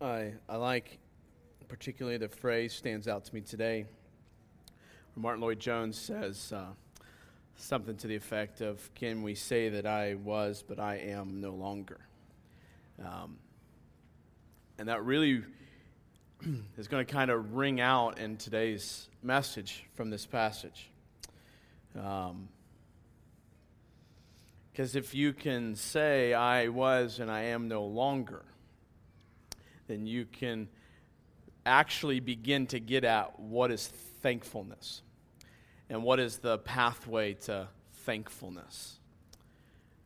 I, I like particularly the phrase stands out to me today Martyn Lloyd-Jones says uh, something to the effect of, Can we say that I was, but I am no longer? Um, and that really is going to kind of ring out in today's message from this passage. Because um, if you can say, I was and I am no longer, then you can actually begin to get at what is thankfulness and what is the pathway to thankfulness.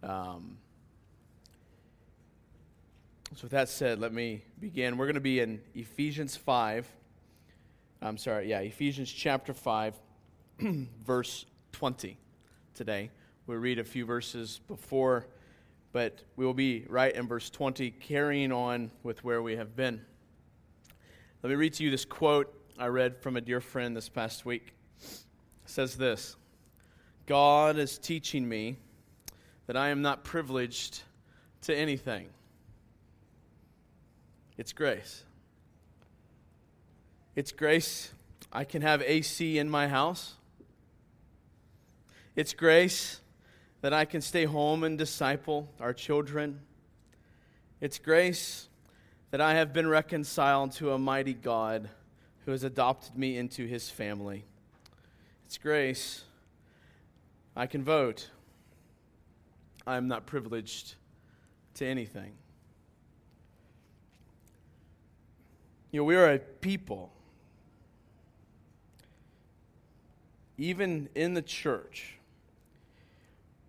Um, so, with that said, let me begin. We're going to be in Ephesians 5. I'm sorry, yeah, Ephesians chapter 5, verse 20 today. We'll read a few verses before but we will be right in verse 20, carrying on with where we have been. Let me read to you this quote I read from a dear friend this past week. It says this God is teaching me that I am not privileged to anything. It's grace. It's grace. I can have AC in my house. It's grace that I can stay home and disciple our children. It's grace that I have been reconciled to a mighty God who has adopted me into his family. It's grace I can vote. I am not privileged to anything. You know, we are a people, even in the church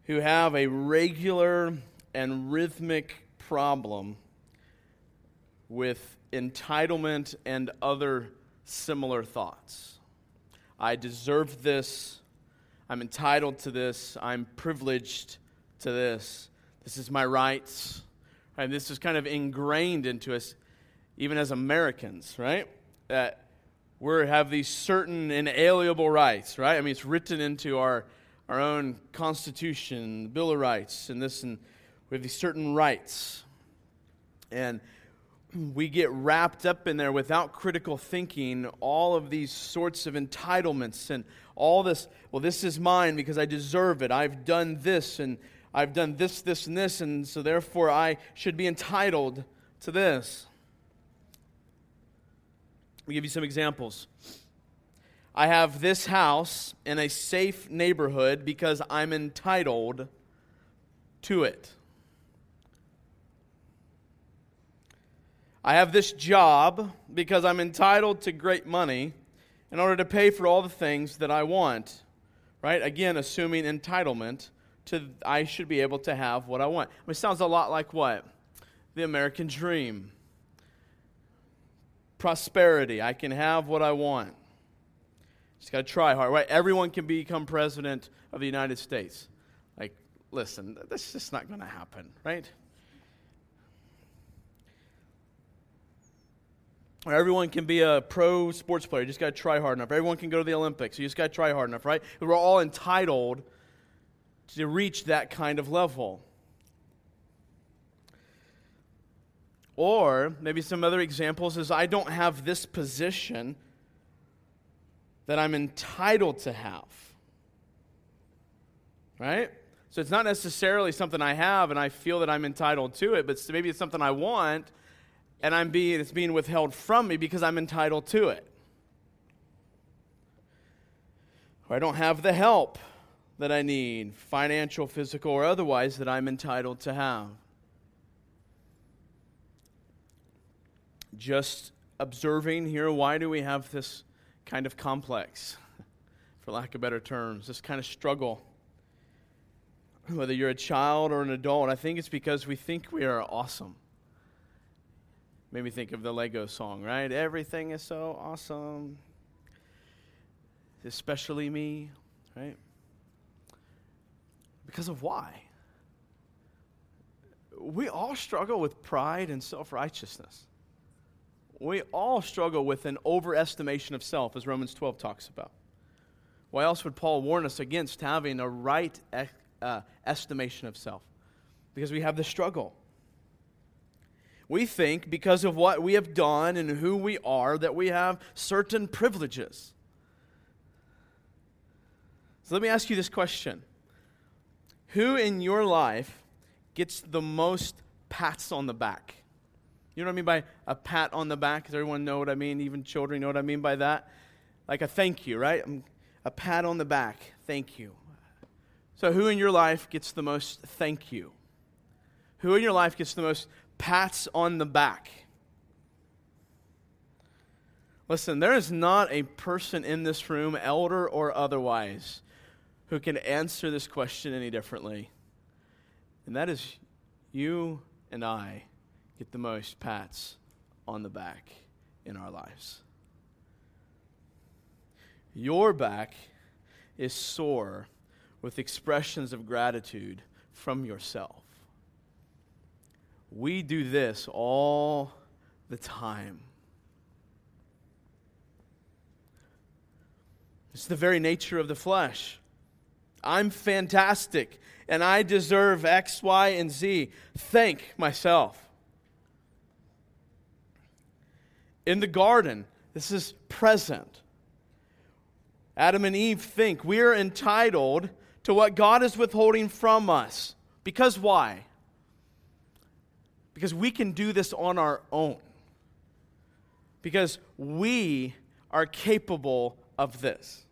who have a regular and rhythmic problem with entitlement and other similar thoughts. I deserve this. I'm entitled to this. I'm privileged to this. This is my rights. And this is kind of ingrained into us, even as Americans, right? That we have these certain inalienable rights, right? I mean, it's written into our our own Constitution, Bill of Rights, and this, and we have these certain rights. And we get wrapped up in there without critical thinking, all of these sorts of entitlements and all this. Well, this is mine because I deserve it. I've done this and I've done this, this, and this, and so therefore I should be entitled to this. Let me give you some examples. I have this house in a safe neighborhood because I'm entitled to it. I have this job because I'm entitled to great money in order to pay for all the things that I want. Right? Again, assuming entitlement to I should be able to have what I want. It sounds a lot like what? The American dream. Prosperity. I can have what I want. Just got to try hard, right? Everyone can become president of the United States. Like, listen, that's just not going to happen, right? Or everyone can be a pro sports player. You just got to try hard enough. Everyone can go to the Olympics. You just got to try hard enough, right? We're all entitled to reach that kind of level. Or maybe some other examples is I don't have this position that I'm entitled to have. Right? So it's not necessarily something I have and I feel that I'm entitled to it, but maybe it's something I want and I'm being it's being withheld from me because I'm entitled to it. Or I don't have the help that I need, financial, physical, or otherwise, that I'm entitled to have. Just observing here, why do we have this kind of complex, for lack of better terms, this kind of struggle. Whether you're a child or an adult, I think it's because we think we are awesome. Made me think of the Lego song, right? Everything is so awesome, especially me, right? Because of why? We all struggle with pride and self righteousness we all struggle with an overestimation of self, as Romans 12 talks about. Why else would Paul warn us against having a right uh, estimation of self? Because we have the struggle. We think because of what we have done and who we are that we have certain privileges. So let me ask you this question Who in your life gets the most pats on the back? You know what I mean by a pat on the back? Does everyone know what I mean? Even children know what I mean by that? Like a thank you, right? Um, a pat on the back. Thank you. So, who in your life gets the most thank you? Who in your life gets the most pats on the back? Listen, there is not a person in this room, elder or otherwise, who can answer this question any differently. And that is you and I get the most pats on the back in our lives. Your back is sore with expressions of gratitude from yourself. We do this all the time. It's the very nature of the flesh. I'm fantastic and I deserve X, Y, and Z. Thank myself. In the garden, this is present. Adam and Eve think we are entitled to what God is withholding from us. Because why? Because we can do this on our own. Because we are capable of this.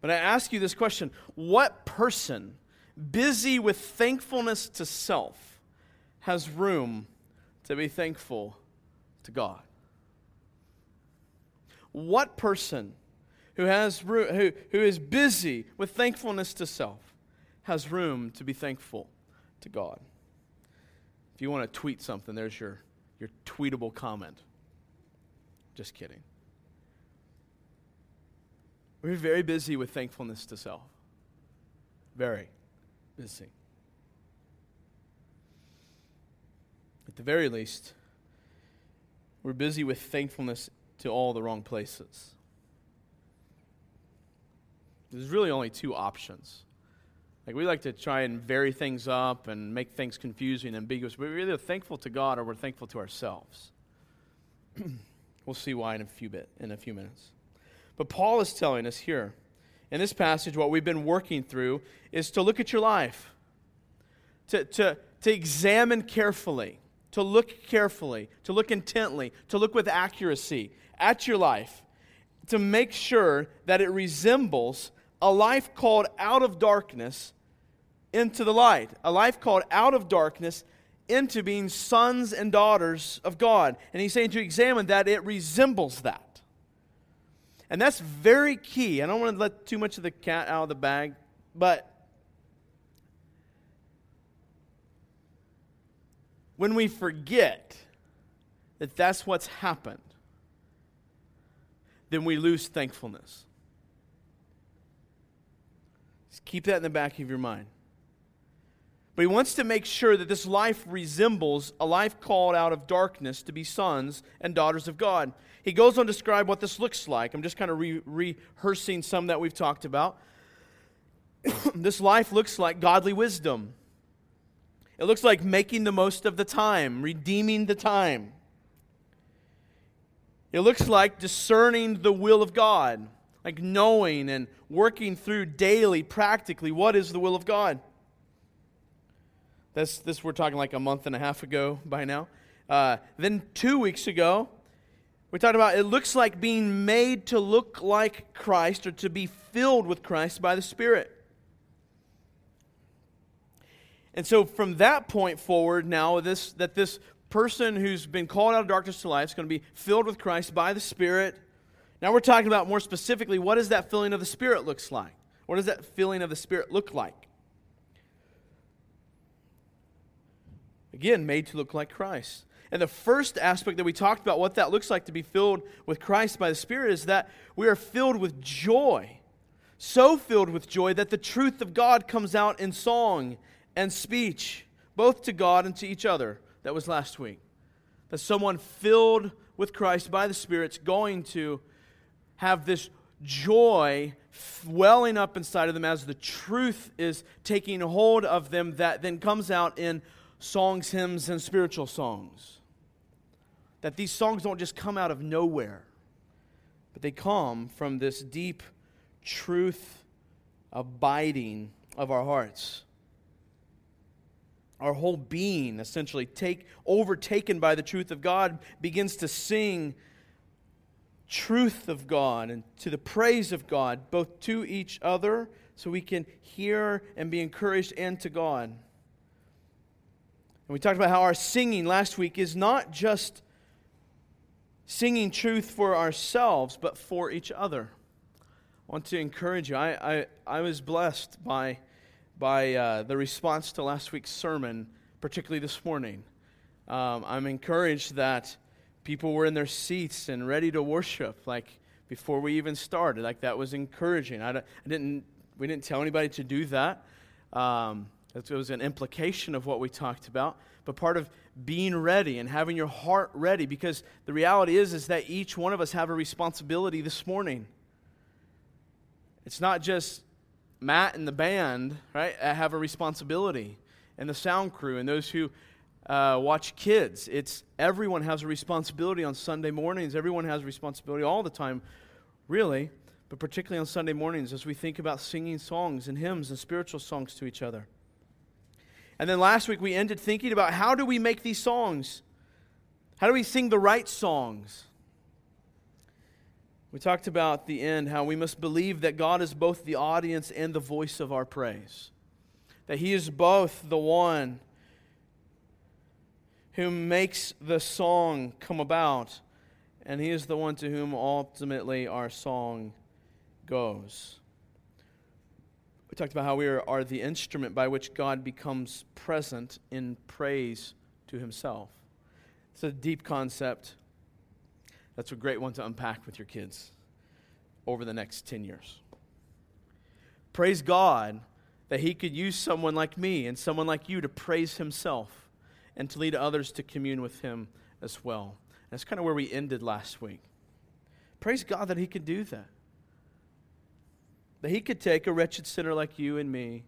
But I ask you this question What person, busy with thankfulness to self, has room to be thankful to God? What person who, has, who, who is busy with thankfulness to self has room to be thankful to God? If you want to tweet something, there's your, your tweetable comment. Just kidding. We're very busy with thankfulness to self. Very busy. At the very least, we're busy with thankfulness to all the wrong places. There's really only two options. Like we like to try and vary things up and make things confusing and ambiguous. We're either thankful to God or we're thankful to ourselves. we'll see why in a few bit in a few minutes. But Paul is telling us here in this passage, what we've been working through is to look at your life, to, to, to examine carefully, to look carefully, to look intently, to look with accuracy at your life, to make sure that it resembles a life called out of darkness into the light, a life called out of darkness into being sons and daughters of God. And he's saying to examine that it resembles that. And that's very key. I don't want to let too much of the cat out of the bag, but when we forget that that's what's happened, then we lose thankfulness. Just keep that in the back of your mind. But he wants to make sure that this life resembles a life called out of darkness to be sons and daughters of God. He goes on to describe what this looks like. I'm just kind of re- rehearsing some that we've talked about. this life looks like godly wisdom. It looks like making the most of the time, redeeming the time. It looks like discerning the will of God, like knowing and working through daily, practically, what is the will of God. That's this we're talking like a month and a half ago by now. Uh, then two weeks ago, we talked about it looks like being made to look like Christ or to be filled with Christ by the Spirit. And so from that point forward, now this that this person who's been called out of darkness to life is going to be filled with Christ by the Spirit. Now we're talking about more specifically what does that filling of the Spirit looks like? What does that filling of the Spirit look like? Again, made to look like Christ. And the first aspect that we talked about, what that looks like to be filled with Christ by the Spirit, is that we are filled with joy. So filled with joy that the truth of God comes out in song and speech, both to God and to each other. That was last week. That someone filled with Christ by the Spirit is going to have this joy welling up inside of them as the truth is taking hold of them that then comes out in songs, hymns, and spiritual songs. That these songs don't just come out of nowhere, but they come from this deep truth abiding of our hearts. Our whole being, essentially, take, overtaken by the truth of God, begins to sing truth of God and to the praise of God, both to each other, so we can hear and be encouraged, and to God. And we talked about how our singing last week is not just singing truth for ourselves, but for each other. I want to encourage you. I, I, I was blessed by, by uh, the response to last week's sermon, particularly this morning. Um, I'm encouraged that people were in their seats and ready to worship, like before we even started. Like that was encouraging. I, I didn't, we didn't tell anybody to do that. Um, it was an implication of what we talked about, but part of being ready and having your heart ready, because the reality is, is that each one of us have a responsibility this morning. It's not just Matt and the band, right, have a responsibility, and the sound crew, and those who uh, watch kids. It's everyone has a responsibility on Sunday mornings. Everyone has a responsibility all the time, really, but particularly on Sunday mornings as we think about singing songs and hymns and spiritual songs to each other. And then last week we ended thinking about how do we make these songs? How do we sing the right songs? We talked about the end how we must believe that God is both the audience and the voice of our praise. That He is both the one who makes the song come about, and He is the one to whom ultimately our song goes. We talked about how we are, are the instrument by which God becomes present in praise to Himself. It's a deep concept. That's a great one to unpack with your kids over the next 10 years. Praise God that He could use someone like me and someone like you to praise Himself and to lead others to commune with Him as well. That's kind of where we ended last week. Praise God that He could do that. That He could take a wretched sinner like you and me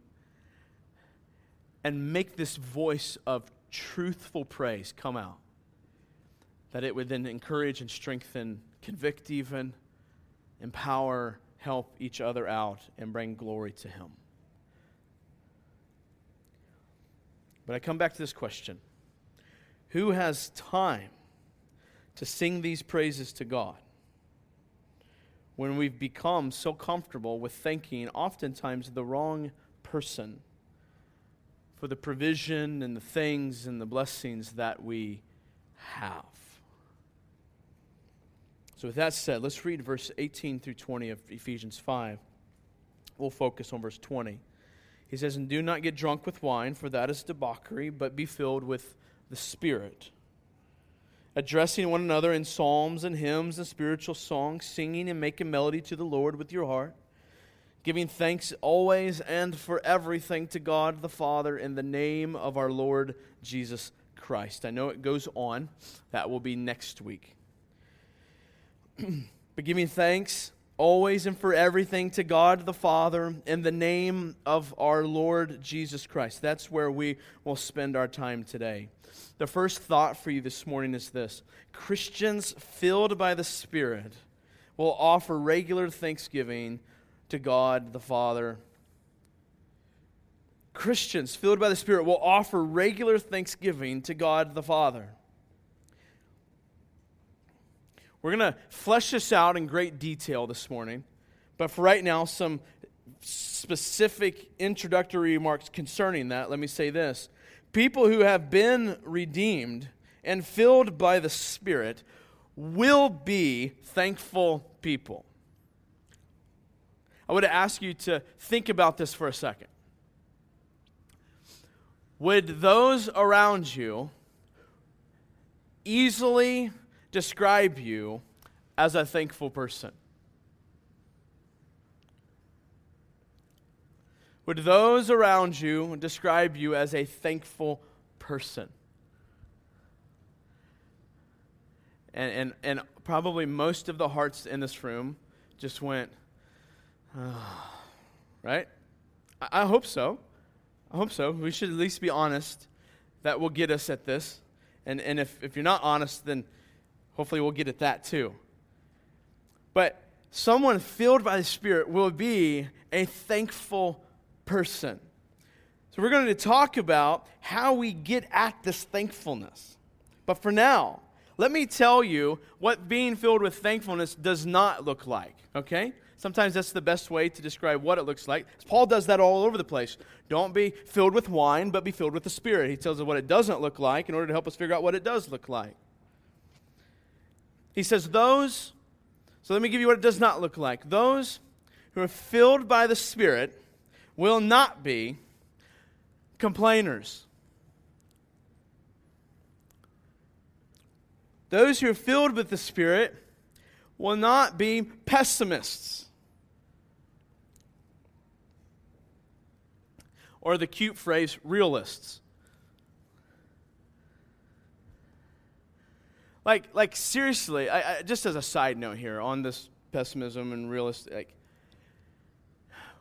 and make this voice of truthful praise come out. That it would then encourage and strengthen, convict even, empower, help each other out, and bring glory to Him. But I come back to this question who has time to sing these praises to God? When we've become so comfortable with thanking oftentimes the wrong person for the provision and the things and the blessings that we have. So, with that said, let's read verse 18 through 20 of Ephesians 5. We'll focus on verse 20. He says, And do not get drunk with wine, for that is debauchery, but be filled with the Spirit, addressing one another in psalms and hymns and spiritual songs, singing and making melody to the Lord with your heart, giving thanks always and for everything to God the Father in the name of our Lord Jesus Christ. I know it goes on, that will be next week. But giving thanks always and for everything to God the Father in the name of our Lord Jesus Christ. That's where we will spend our time today. The first thought for you this morning is this Christians filled by the Spirit will offer regular thanksgiving to God the Father. Christians filled by the Spirit will offer regular thanksgiving to God the Father. We're going to flesh this out in great detail this morning, but for right now, some specific introductory remarks concerning that. Let me say this people who have been redeemed and filled by the Spirit will be thankful people. I would ask you to think about this for a second. Would those around you easily describe you as a thankful person? Would those around you describe you as a thankful person? And, and, and probably most of the hearts in this room just went, oh, right? I, I hope so. I hope so. We should at least be honest that will get us at this. And, and if, if you're not honest, then hopefully we'll get at that too. But someone filled by the Spirit will be a thankful person. So we're going to talk about how we get at this thankfulness. But for now, let me tell you what being filled with thankfulness does not look like, okay? Sometimes that's the best way to describe what it looks like. Paul does that all over the place. Don't be filled with wine, but be filled with the Spirit. He tells us what it doesn't look like in order to help us figure out what it does look like. He says, Those, so let me give you what it does not look like. Those who are filled by the Spirit will not be complainers. Those who are filled with the Spirit will not be pessimists. or the cute phrase realists. Like, like seriously, I, I, just as a side note here on this pessimism and realist, like,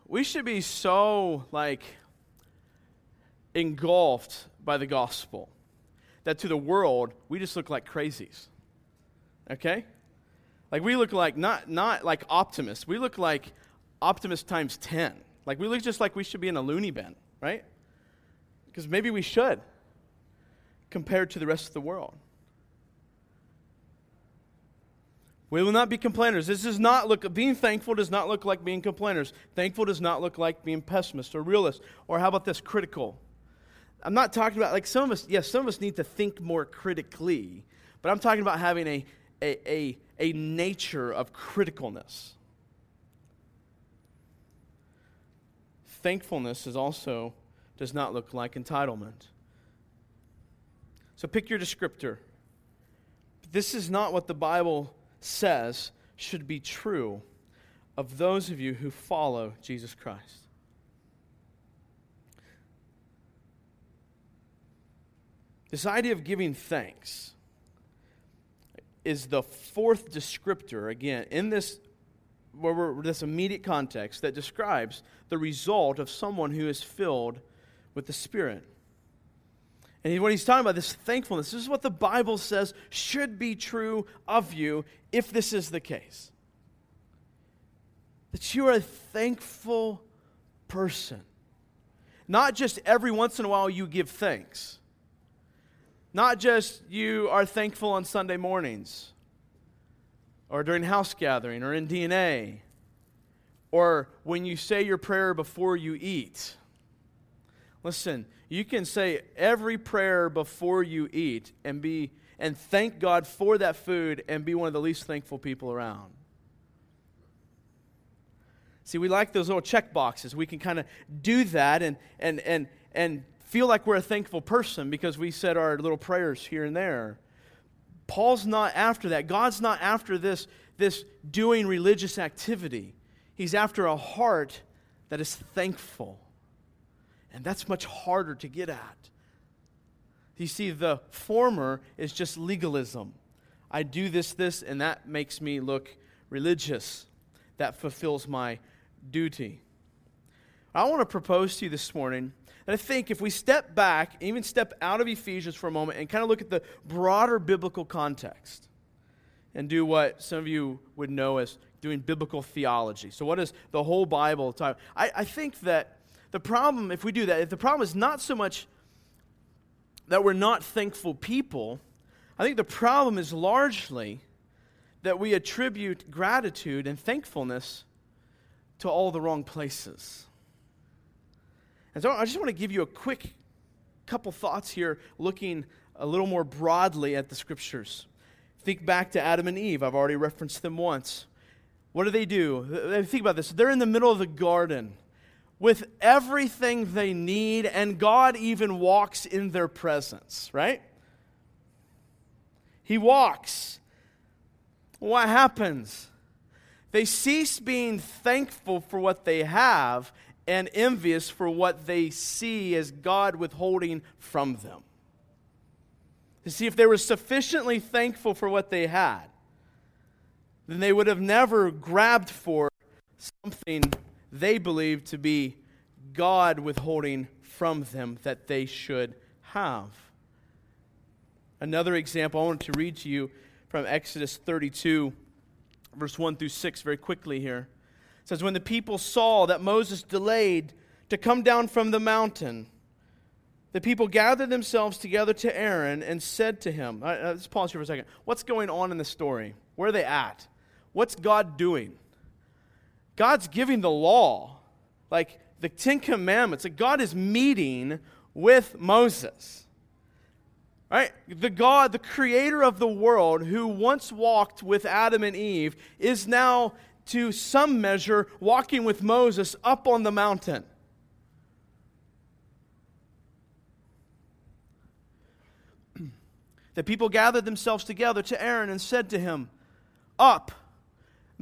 we should be so like engulfed by the gospel that to the world we just look like crazies. Okay? Like we look like not not like optimists. We look like optimists times 10. Like we look just like we should be in a loony bin right? Because maybe we should compared to the rest of the world. We will not be complainers. This does not look, being thankful does not look like being complainers. Thankful does not look like being pessimist or realist. Or how about this, critical? I'm not talking about, like some of us, yes, some of us need to think more critically, but I'm talking about having a, a, a, a nature of criticalness. thankfulness is also does not look like entitlement. So pick your descriptor. This is not what the Bible says should be true of those of you who follow Jesus Christ. This idea of giving thanks is the fourth descriptor, again, in this where this immediate context that describes the result of someone who is filled with the Spirit. And what he's talking about, this thankfulness, this is what the Bible says should be true of you if this is the case. That you are a thankful person. Not just every once in a while you give thanks. Not just you are thankful on Sunday mornings or during house gathering or in DNA or when you say your prayer before you eat. Listen, you can say every prayer before you eat and be and thank God for that food and be one of the least thankful people around. See, we like those little check boxes. We can kind of do that and and and and feel like we're a thankful person because we said our little prayers here and there. Paul's not after that. God's not after this, this doing religious activity. He's after a heart that is thankful. And that's much harder to get at. You see, the former is just legalism. I do this, this, and that makes me look religious. That fulfills my duty. I want to propose to you this morning that I think if we step back, even step out of Ephesians for a moment, and kind of look at the broader biblical context and do what some of you would know as doing biblical theology. So, what is the whole Bible talk? I, I think that the problem, if we do that, if the problem is not so much that we're not thankful people, I think the problem is largely that we attribute gratitude and thankfulness to all the wrong places. And so I just want to give you a quick couple thoughts here, looking a little more broadly at the scriptures. Think back to Adam and Eve. I've already referenced them once. What do they do? Think about this. They're in the middle of the garden with everything they need, and God even walks in their presence, right? He walks. What happens? They cease being thankful for what they have and envious for what they see as God withholding from them. To see if they were sufficiently thankful for what they had, then they would have never grabbed for something they believed to be God withholding from them that they should have. Another example I want to read to you from Exodus 32, verse 1 through 6, very quickly here. It says, When the people saw that Moses delayed to come down from the mountain, the people gathered themselves together to Aaron and said to him, uh, let's pause here for a second. What's going on in the story? Where are they at? What's God doing? God's giving the law, like the Ten Commandments. Like God is meeting with Moses. Right? The God, the creator of the world, who once walked with Adam and Eve, is now, to some measure, walking with Moses up on the mountain. the people gathered themselves together to Aaron and said to him, Up,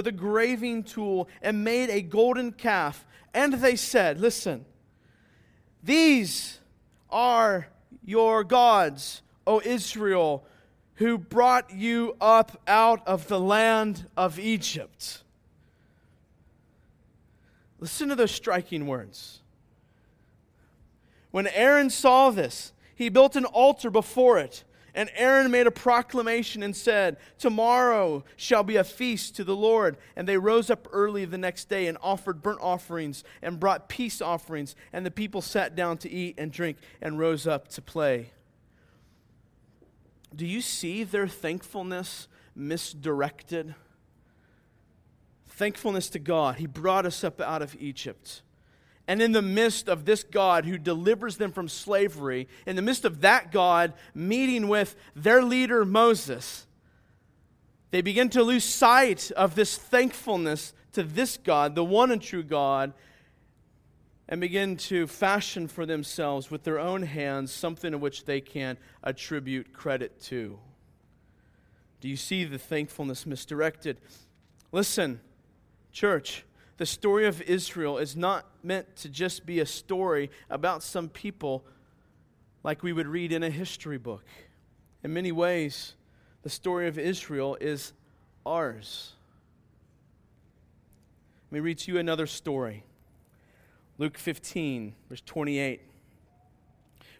with a graving tool and made a golden calf. And they said, Listen, these are your gods, O Israel, who brought you up out of the land of Egypt. Listen to those striking words. When Aaron saw this, he built an altar before it and Aaron made a proclamation and said, Tomorrow shall be a feast to the Lord. And they rose up early the next day and offered burnt offerings and brought peace offerings. And the people sat down to eat and drink and rose up to play. Do you see their thankfulness misdirected? Thankfulness to God. He brought us up out of Egypt. And in the midst of this God who delivers them from slavery, in the midst of that God meeting with their leader Moses, they begin to lose sight of this thankfulness to this God, the one and true God, and begin to fashion for themselves with their own hands something in which they can attribute credit to. Do you see the thankfulness misdirected? Listen, church the story of Israel is not meant to just be a story about some people like we would read in a history book. In many ways, the story of Israel is ours. Let me read to you another story. Luke 15, verse 28.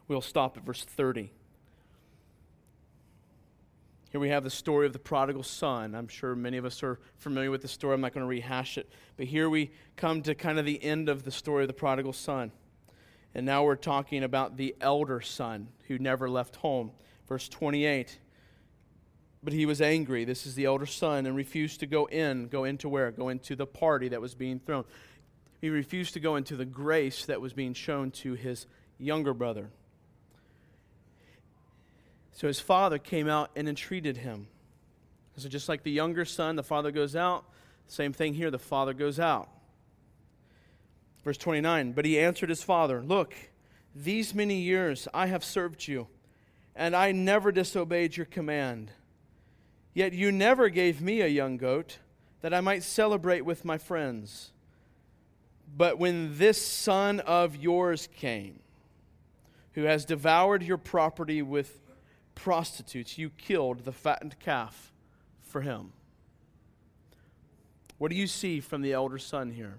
We'll stop at verse 30. Here we have the story of the prodigal son. I'm sure many of us are familiar with the story. I'm not going to rehash it. But here we come to kind of the end of the story of the prodigal son. And now we're talking about the elder son who never left home. Verse 28. But he was angry. This is the elder son and refused to go in. Go into where? Go into the party that was being thrown. He refused to go into the grace that was being shown to his younger brother. So his father came out and entreated him. So just like the younger son, the father goes out. Same thing here, the father goes out. Verse 29 But he answered his father, Look, these many years I have served you, and I never disobeyed your command. Yet you never gave me a young goat that I might celebrate with my friends. But when this son of yours came, who has devoured your property with prostitutes, you killed the fattened calf for him. What do you see from the elder son here?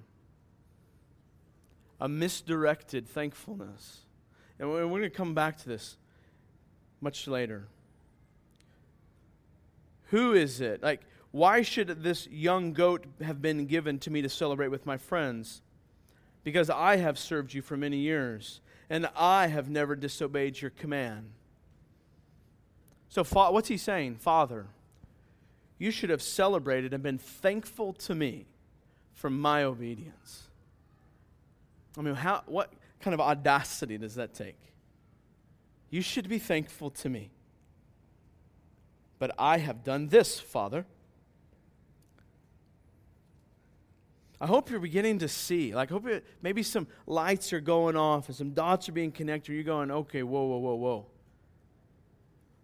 A misdirected thankfulness. And we're going to come back to this much later. Who is it? Like, why should this young goat have been given to me to celebrate with my friends? Because I have served you for many years, and I have never disobeyed your command. So, what's he saying? Father, you should have celebrated and been thankful to me for my obedience. I mean, how, what kind of audacity does that take? You should be thankful to me. But I have done this, Father. I hope you're beginning to see. Like, hope it, maybe some lights are going off and some dots are being connected. You're going, okay, whoa, whoa, whoa, whoa.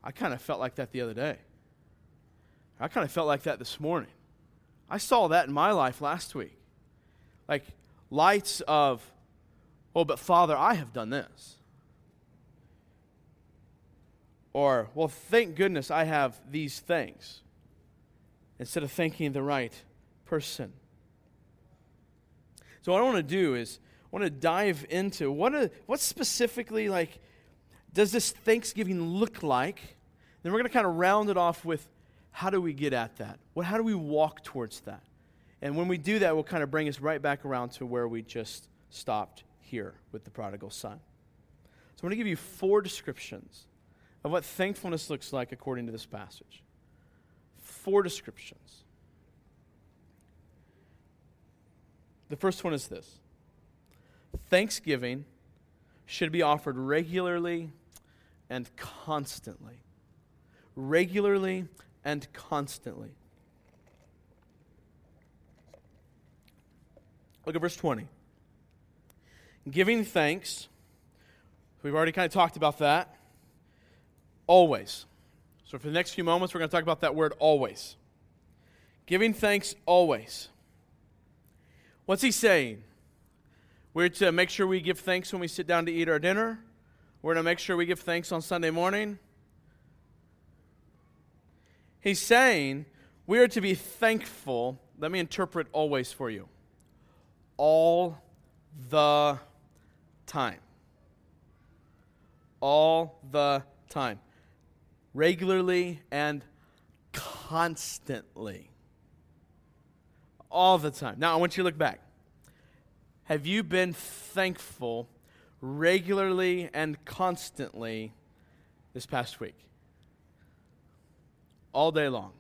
I kind of felt like that the other day. I kind of felt like that this morning. I saw that in my life last week. Like lights of, oh, but Father, I have done this. Or, well, thank goodness I have these things. Instead of thanking the right person. So, what I want to do is, I want to dive into what, what specifically, like, does this Thanksgiving look like? Then we're going to kind of round it off with how do we get at that? What, how do we walk towards that? And when we do that, we'll kind of bring us right back around to where we just stopped here with the prodigal son. So I'm going to give you four descriptions of what thankfulness looks like according to this passage. Four descriptions. The first one is this Thanksgiving should be offered regularly and constantly. Regularly and constantly. Look at verse 20. Giving thanks. We've already kind of talked about that. Always. So, for the next few moments, we're going to talk about that word always. Giving thanks always. What's he saying? We're to make sure we give thanks when we sit down to eat our dinner. We're to make sure we give thanks on Sunday morning. He's saying we are to be thankful. Let me interpret always for you. All the time. All the time. Regularly and constantly. All the time. Now, I want you to look back. Have you been thankful regularly and constantly this past week? All day long.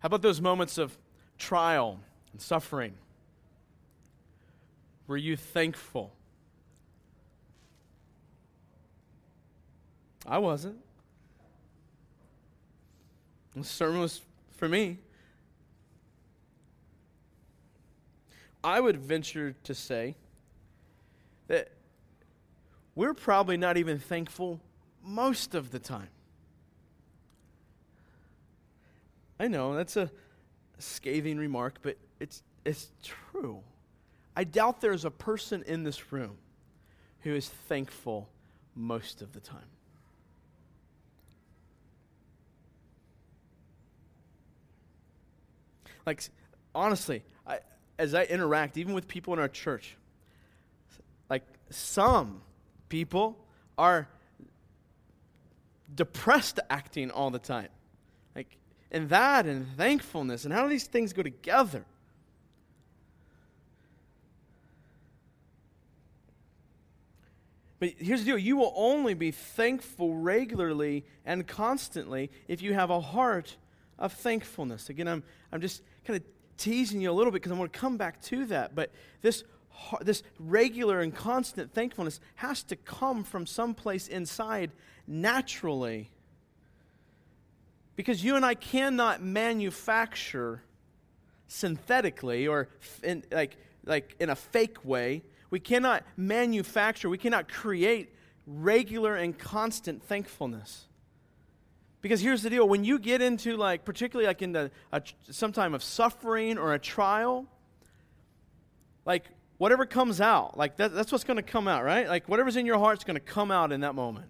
How about those moments of trial and suffering? Were you thankful? I wasn't. The sermon was for me. I would venture to say that we're probably not even thankful most of the time. I know that's a scathing remark, but it's, it's true. I doubt there's a person in this room who is thankful most of the time. Like, honestly, I, as I interact, even with people in our church, like some people are depressed acting all the time. Like, and that and thankfulness, and how do these things go together? But here's the deal you will only be thankful regularly and constantly if you have a heart of thankfulness. Again, I'm, I'm just kind of teasing you a little bit because I want to come back to that. But this, this regular and constant thankfulness has to come from someplace inside naturally. Because you and I cannot manufacture synthetically or in, like, like in a fake way. We cannot manufacture, we cannot create regular and constant thankfulness. Because here's the deal when you get into, like, particularly like in the, a, some time of suffering or a trial, like, whatever comes out, like, that, that's what's going to come out, right? Like, whatever's in your heart is going to come out in that moment.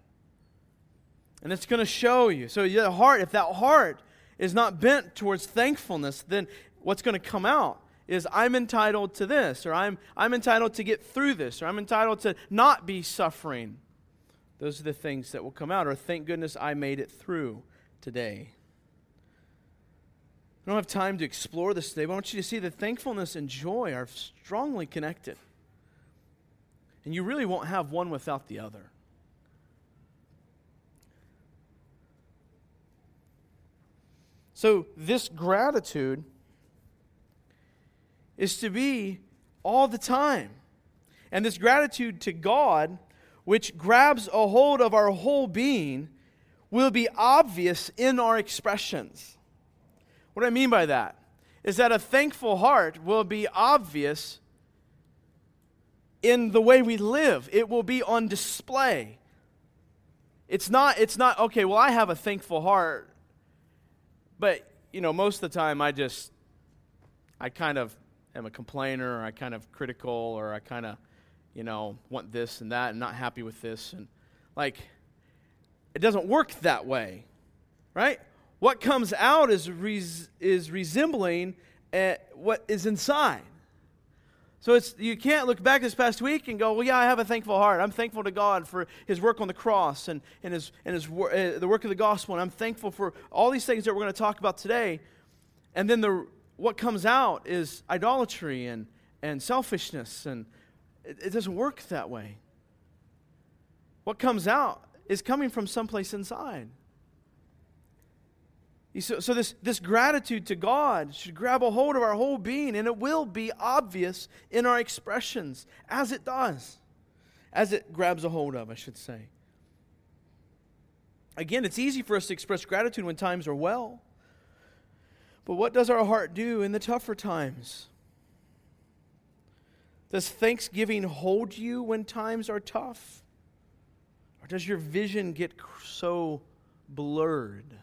And it's going to show you. So, the heart, if that heart is not bent towards thankfulness, then what's going to come out is I'm entitled to this, or I'm, I'm entitled to get through this, or I'm entitled to not be suffering. Those are the things that will come out. Or thank goodness I made it through today. I don't have time to explore this today, but I want you to see that thankfulness and joy are strongly connected. And you really won't have one without the other. So, this gratitude is to be all the time. And this gratitude to God which grabs a hold of our whole being, will be obvious in our expressions. What I mean by that? Is that a thankful heart will be obvious in the way we live, it will be on display. It's not, it's not, okay, well, I have a thankful heart, but, you know, most of the time I just, I kind of am a complainer, or I kind of critical, or I kind of, you know, want this and that and not happy with this. And, like, it doesn't work that way, right? What comes out is, res- is resembling uh, what is inside. So it's, you can't look back this past week and go, well, yeah, I have a thankful heart. I'm thankful to God for his work on the cross and, and, his, and his, uh, the work of the gospel. And I'm thankful for all these things that we're going to talk about today. And then the, what comes out is idolatry and, and selfishness. And it, it doesn't work that way. What comes out is coming from someplace inside. So, so this, this gratitude to God should grab a hold of our whole being, and it will be obvious in our expressions, as it does, as it grabs a hold of, I should say. Again, it's easy for us to express gratitude when times are well. But what does our heart do in the tougher times? Does thanksgiving hold you when times are tough? Or does your vision get so blurred?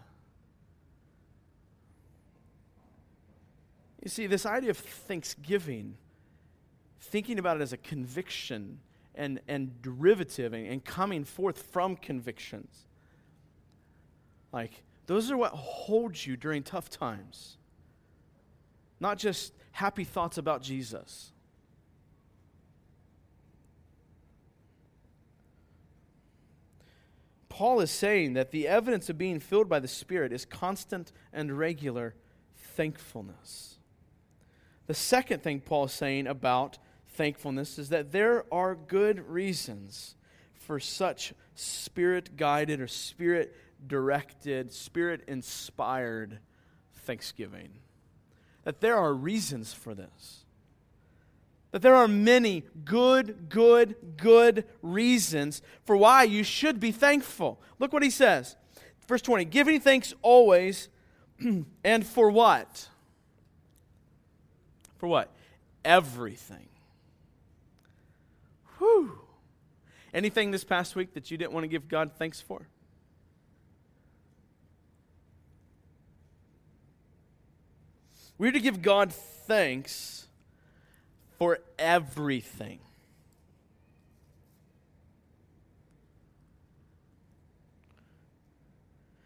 You see, this idea of thanksgiving, thinking about it as a conviction and, and derivative and, and coming forth from convictions, like, those are what holds you during tough times. Not just happy thoughts about Jesus. Paul is saying that the evidence of being filled by the Spirit is constant and regular thankfulness. The second thing Paul is saying about thankfulness is that there are good reasons for such spirit guided or spirit directed, spirit inspired thanksgiving. That there are reasons for this. That there are many good, good, good reasons for why you should be thankful. Look what he says. Verse 20 Giving thanks always, and for what? For what? Everything. Whew. Anything this past week that you didn't want to give God thanks for? We're to give God thanks for everything.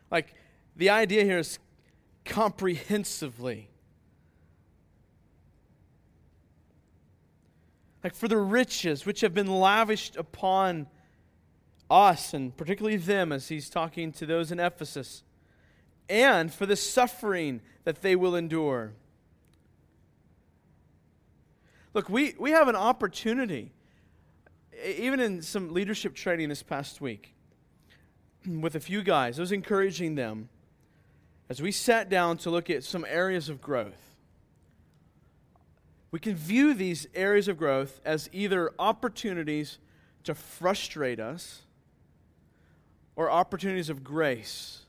Like, the idea here is comprehensively. Like for the riches which have been lavished upon us, and particularly them, as he's talking to those in Ephesus, and for the suffering that they will endure. Look, we, we have an opportunity, even in some leadership training this past week, with a few guys, I was encouraging them as we sat down to look at some areas of growth we can view these areas of growth as either opportunities to frustrate us or opportunities of grace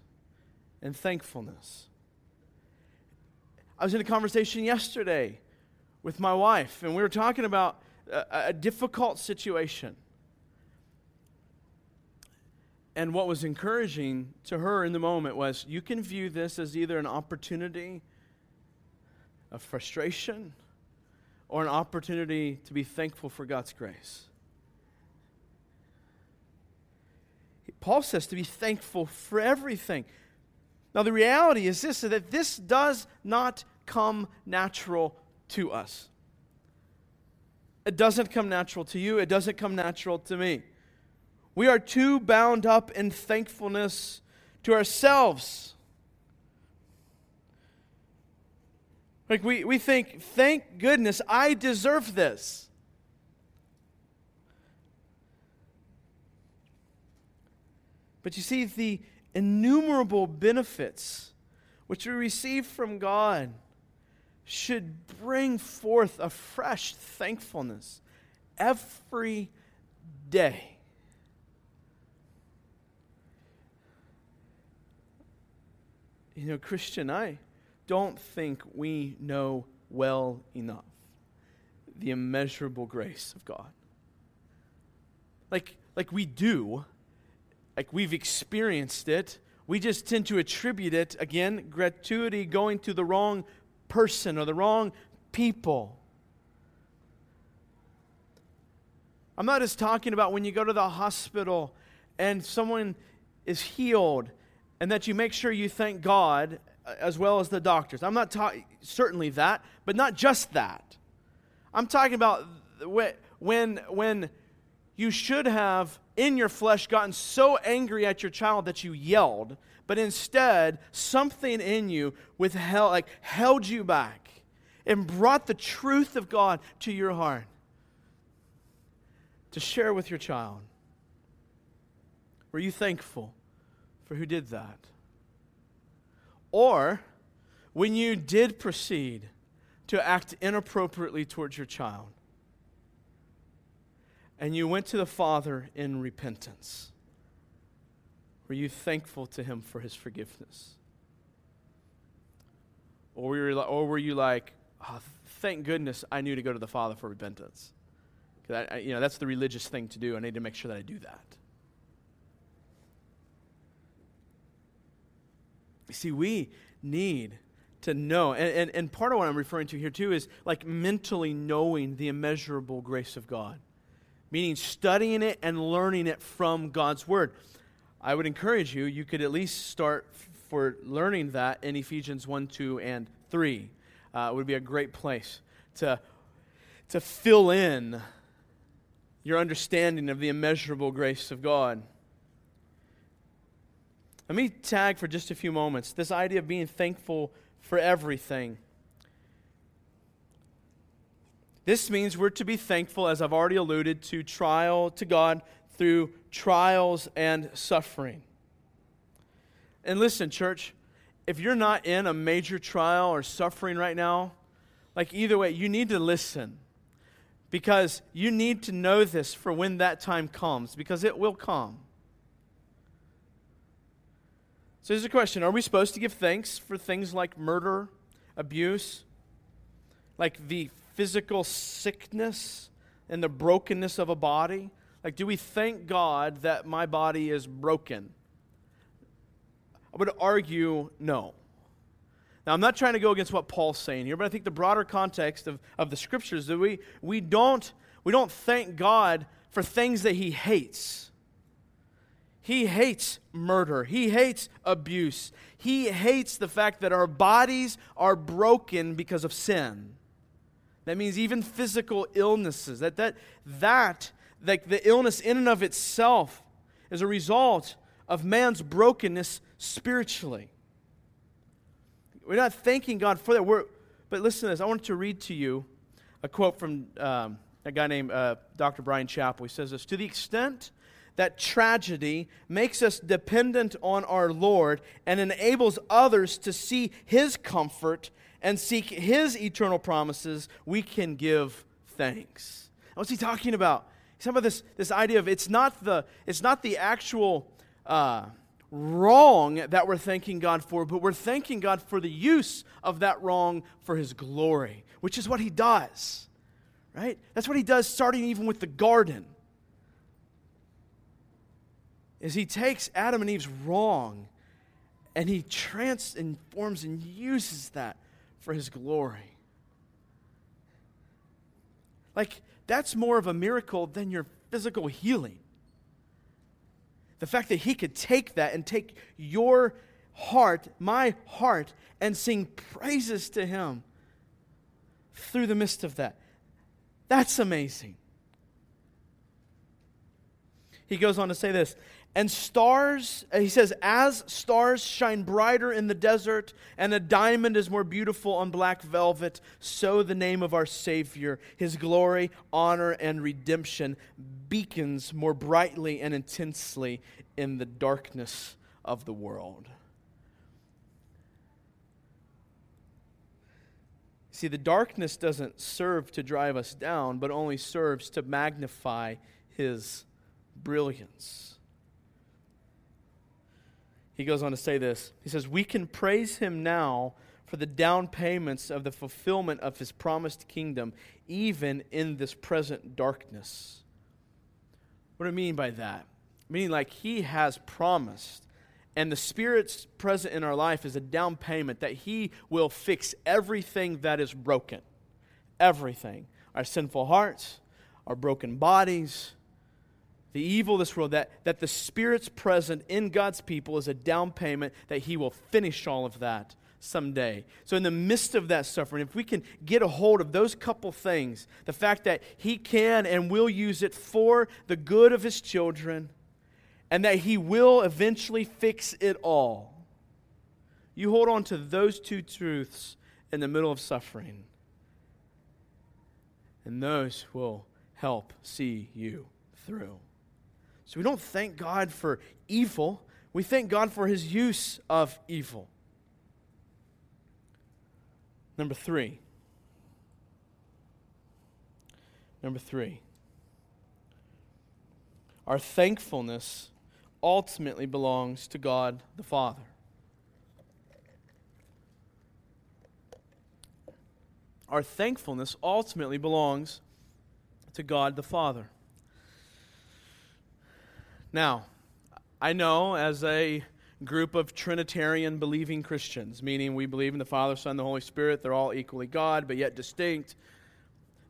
and thankfulness. I was in a conversation yesterday with my wife, and we were talking about a, a difficult situation. And what was encouraging to her in the moment was you can view this as either an opportunity of frustration or an opportunity to be thankful for God's grace. Paul says to be thankful for everything. Now, the reality is this that this does not come natural to us. It doesn't come natural to you, it doesn't come natural to me. We are too bound up in thankfulness to ourselves Like we, we think, thank goodness I deserve this. But you see, the innumerable benefits which we receive from God should bring forth a fresh thankfulness every day. You know, Christian, I don't think we know well enough the immeasurable grace of God. Like, like we do, like we've experienced it, we just tend to attribute it, again, gratuity going to the wrong person or the wrong people. I'm not just talking about when you go to the hospital and someone is healed and that you make sure you thank God as well as the doctors. I'm not talking, certainly that, but not just that. I'm talking about when, when you should have in your flesh gotten so angry at your child that you yelled, but instead something in you withheld, like held you back and brought the truth of God to your heart to share with your child. Were you thankful for who did that? Or when you did proceed to act inappropriately towards your child, and you went to the Father in repentance, were you thankful to Him for His forgiveness? Or were you, or were you like, oh, thank goodness I knew to go to the Father for repentance? You know, that's the religious thing to do. I need to make sure that I do that. See, we need to know. And, and, and part of what I'm referring to here, too, is like mentally knowing the immeasurable grace of God, meaning studying it and learning it from God's Word. I would encourage you, you could at least start f- for learning that in Ephesians 1, 2, and 3. Uh, would be a great place to, to fill in your understanding of the immeasurable grace of God. Let me tag for just a few moments this idea of being thankful for everything. This means we're to be thankful, as I've already alluded to, trial to God through trials and suffering. And listen, church, if you're not in a major trial or suffering right now, like either way, you need to listen because you need to know this for when that time comes, because it will come. So here's a question Are we supposed to give thanks for things like murder, abuse, like the physical sickness and the brokenness of a body? Like, do we thank God that my body is broken? I would argue no. Now, I'm not trying to go against what Paul's saying here, but I think the broader context of, of the scriptures that we, we, don't, we don't thank God for things that he hates. He hates murder. He hates abuse. He hates the fact that our bodies are broken because of sin. That means even physical illnesses. That that that like the illness in and of itself is a result of man's brokenness spiritually. We're not thanking God for that. We're, but listen to this. I want to read to you a quote from um, a guy named uh, Dr. Bryan Chapell. He says this To the extent that tragedy makes us dependent on our Lord and enables others to see His comfort and seek His eternal promises, we can give thanks. What's he talking about? He's talking about this, this idea of it's not the, it's not the actual uh, wrong that we're thanking God for, but we're thanking God for the use of that wrong for His glory, which is what He does. Right? That's what He does, starting even with the garden is he takes Adam and Eve's wrong and he transforms and uses that for his glory. Like, that's more of a miracle than your physical healing. The fact that he could take that and take your heart, my heart, and sing praises to him through the midst of that. That's amazing. He goes on to say this and stars, uh, he says, as stars shine brighter in the desert, and a diamond is more beautiful on black velvet, so the name of our Savior, his glory, honor, and redemption beacons more brightly and intensely in the darkness of the world. See, the darkness doesn't serve to drive us down, but only serves to magnify his brilliance. He goes on to say this. He says, We can praise him now for the down payments of the fulfillment of his promised kingdom, even in this present darkness. What do I mean by that? meaning like He has promised. And the Spirit's present in our life is a down payment that He will fix everything that is broken. Everything. Our sinful hearts, our broken bodies, the evil of this world, that, that the Spirit's present in God's people is a down payment that He will finish all of that someday. So, in the midst of that suffering, if we can get a hold of those couple things, the fact that He can and will use it for the good of His children, and that He will eventually fix it all, you hold on to those two truths in the middle of suffering, and those will help see you through. So we don't thank God for evil, we thank God for his use of evil. Number three. Number three. Our thankfulness ultimately belongs to God the Father. Our thankfulness ultimately belongs to God the Father. Now, I know as a group of Trinitarian believing Christians, meaning we believe in the Father, Son, the Holy Spirit, they're all equally God, but yet distinct,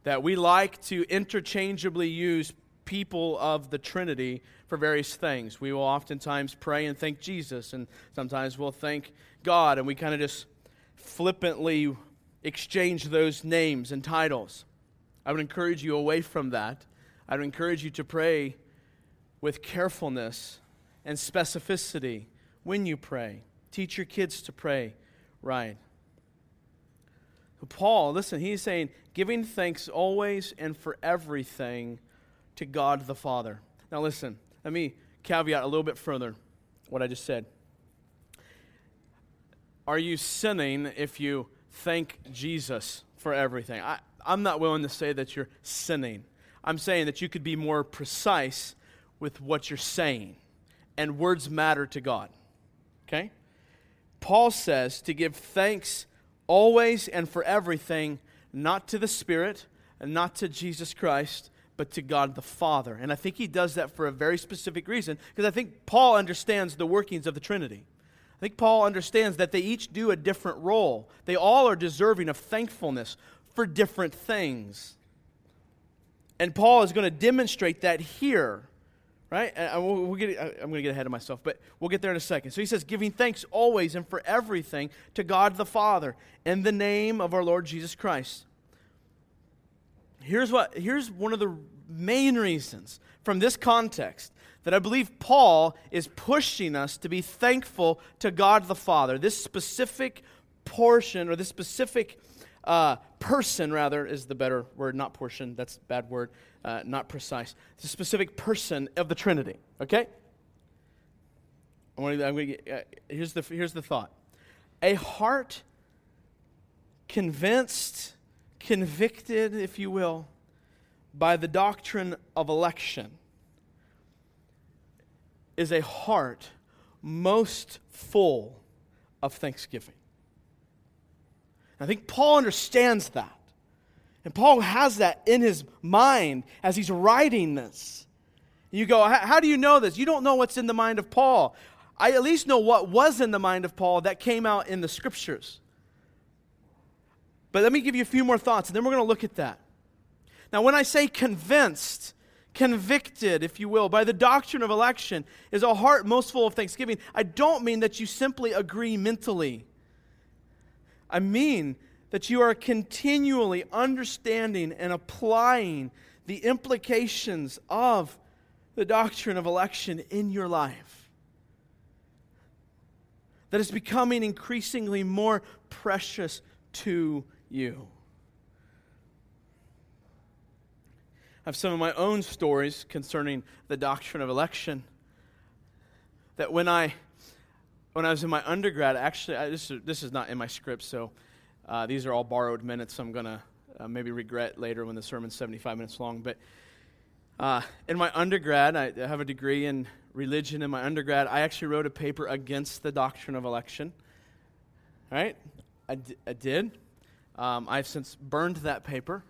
that we like to interchangeably use people of the Trinity for various things. We will oftentimes pray and thank Jesus, and sometimes we'll thank God, and we kind of just flippantly exchange those names and titles. I would encourage you away from that. I would encourage you to pray with carefulness and specificity when you pray. Teach your kids to pray right. Paul, listen, he's saying, giving thanks always and for everything to God the Father. Now, listen, let me caveat a little bit further what I just said. Are you sinning if you thank Jesus for everything? I, I'm not willing to say that you're sinning. I'm saying that you could be more precise with what you're saying. And words matter to God. Okay? Paul says to give thanks always and for everything, not to the Spirit and not to Jesus Christ, but to God the Father. And I think he does that for a very specific reason, because I think Paul understands the workings of the Trinity. I think Paul understands that they each do a different role. They all are deserving of thankfulness for different things. And Paul is going to demonstrate that here right? And we'll, we'll get, I'm going to get ahead of myself, but we'll get there in a second. So he says, giving thanks always and for everything to God the Father in the name of our Lord Jesus Christ. Here's, what, here's one of the main reasons from this context that I believe Paul is pushing us to be thankful to God the Father. This specific portion, or this specific uh, person, rather, is the better word, not portion, that's bad word uh, not precise. It's a specific person of the Trinity, okay? I'm gonna, I'm gonna get, uh, here's, the, here's the thought a heart convinced, convicted, if you will, by the doctrine of election is a heart most full of thanksgiving. I think Paul understands that. And Paul has that in his mind as he's writing this. You go, How do you know this? You don't know what's in the mind of Paul. I at least know what was in the mind of Paul that came out in the scriptures. But let me give you a few more thoughts, and then we're going to look at that. Now, when I say convinced, convicted, if you will, by the doctrine of election, is a heart most full of thanksgiving, I don't mean that you simply agree mentally. I mean that you are continually understanding and applying the implications of the doctrine of election in your life. That is becoming increasingly more precious to you. I have some of my own stories concerning the doctrine of election. That when I when I was in my undergrad, actually, I, this, this is not in my script, so uh, these are all borrowed minutes I'm going to uh, maybe regret later when the sermon's 75 minutes long. But uh, in my undergrad, I have a degree in religion in my undergrad. I actually wrote a paper against the doctrine of election. Right? I, d- I did. Um, I've since burned that paper.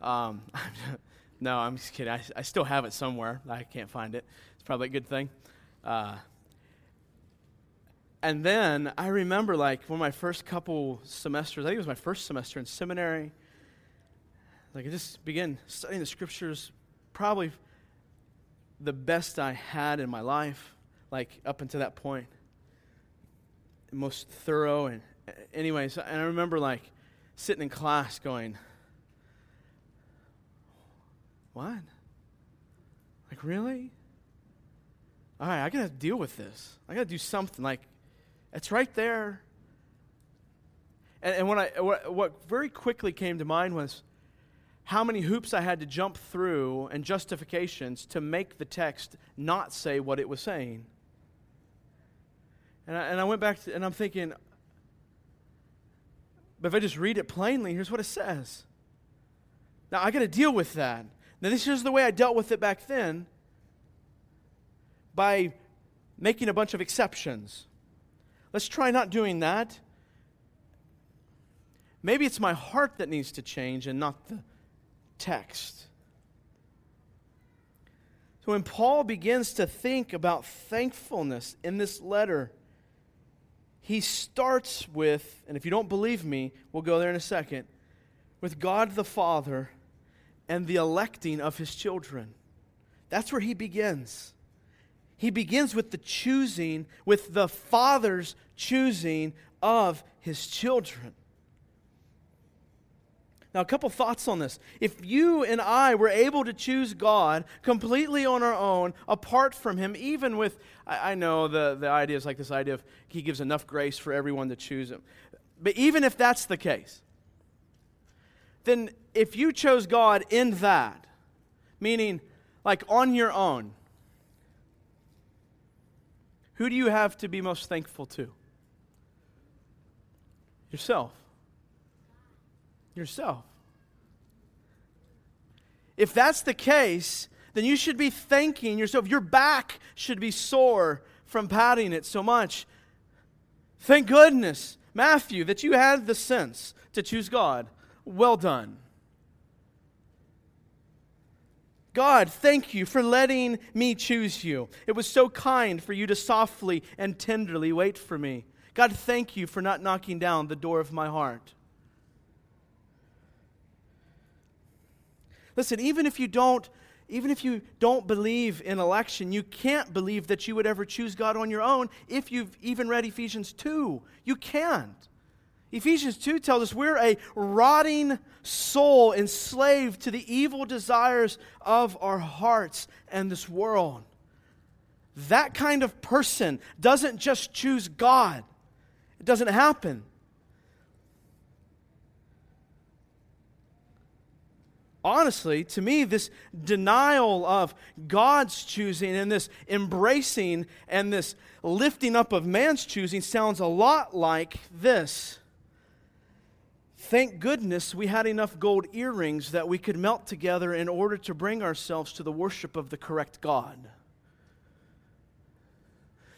Um, no, I'm just kidding. I, I, still have it somewhere. I can't find it. It's probably a good thing. Uh, and then I remember, like, one of my first couple semesters, I think it was my first semester in seminary. Like, I just began studying the scriptures, probably the best I had in my life, like, up until that point. Most thorough. And, anyways, and I remember, like, sitting in class going, What? Like, really? All right, I got to deal with this. I got to do something. Like, it's right there. And, and when I, what, what very quickly came to mind was how many hoops I had to jump through and justifications to make the text not say what it was saying. And I, and I went back to, and I'm thinking, but if I just read it plainly, here's what it says. Now I got to deal with that. Now, this is the way I dealt with it back then by making a bunch of exceptions. Let's try not doing that. Maybe it's my heart that needs to change and not the text. So when Paul begins to think about thankfulness in this letter, he starts with, and if you don't believe me, we'll go there in a second, with God the Father and the electing of his children. That's where he begins. He begins with the choosing, with the Father's choosing of his children. Now, a couple thoughts on this. If you and I were able to choose God completely on our own, apart from Him, even with, I, I, know the, the idea is like this idea of He gives enough grace for everyone to choose Him. But even if that's the case, then if you chose God in that, meaning like on your own, who do you have to be most thankful to? Yourself. Yourself. If that's the case, then you should be thanking yourself. Your back should be sore from patting it so much. Thank goodness, Matthew, that you had the sense to choose God. Well done. God, thank you for letting me choose you. It was so kind for you to softly and tenderly wait for me. God, thank you for not knocking down the door of my heart. Listen, even if you don't even if you don't believe in election, you can't believe that you would ever choose God on your own if you've even read Ephesians 2. You can't. Ephesians 2 tells us we're a rotting soul enslaved to the evil desires of our hearts and this world. That kind of person doesn't just choose God, it doesn't happen. honestly, to me, this denial of God's choosing and this embracing and this lifting up of man's choosing sounds a lot like this. Thank goodness we had enough gold earrings that we could melt together in order to bring ourselves to the worship of the correct God.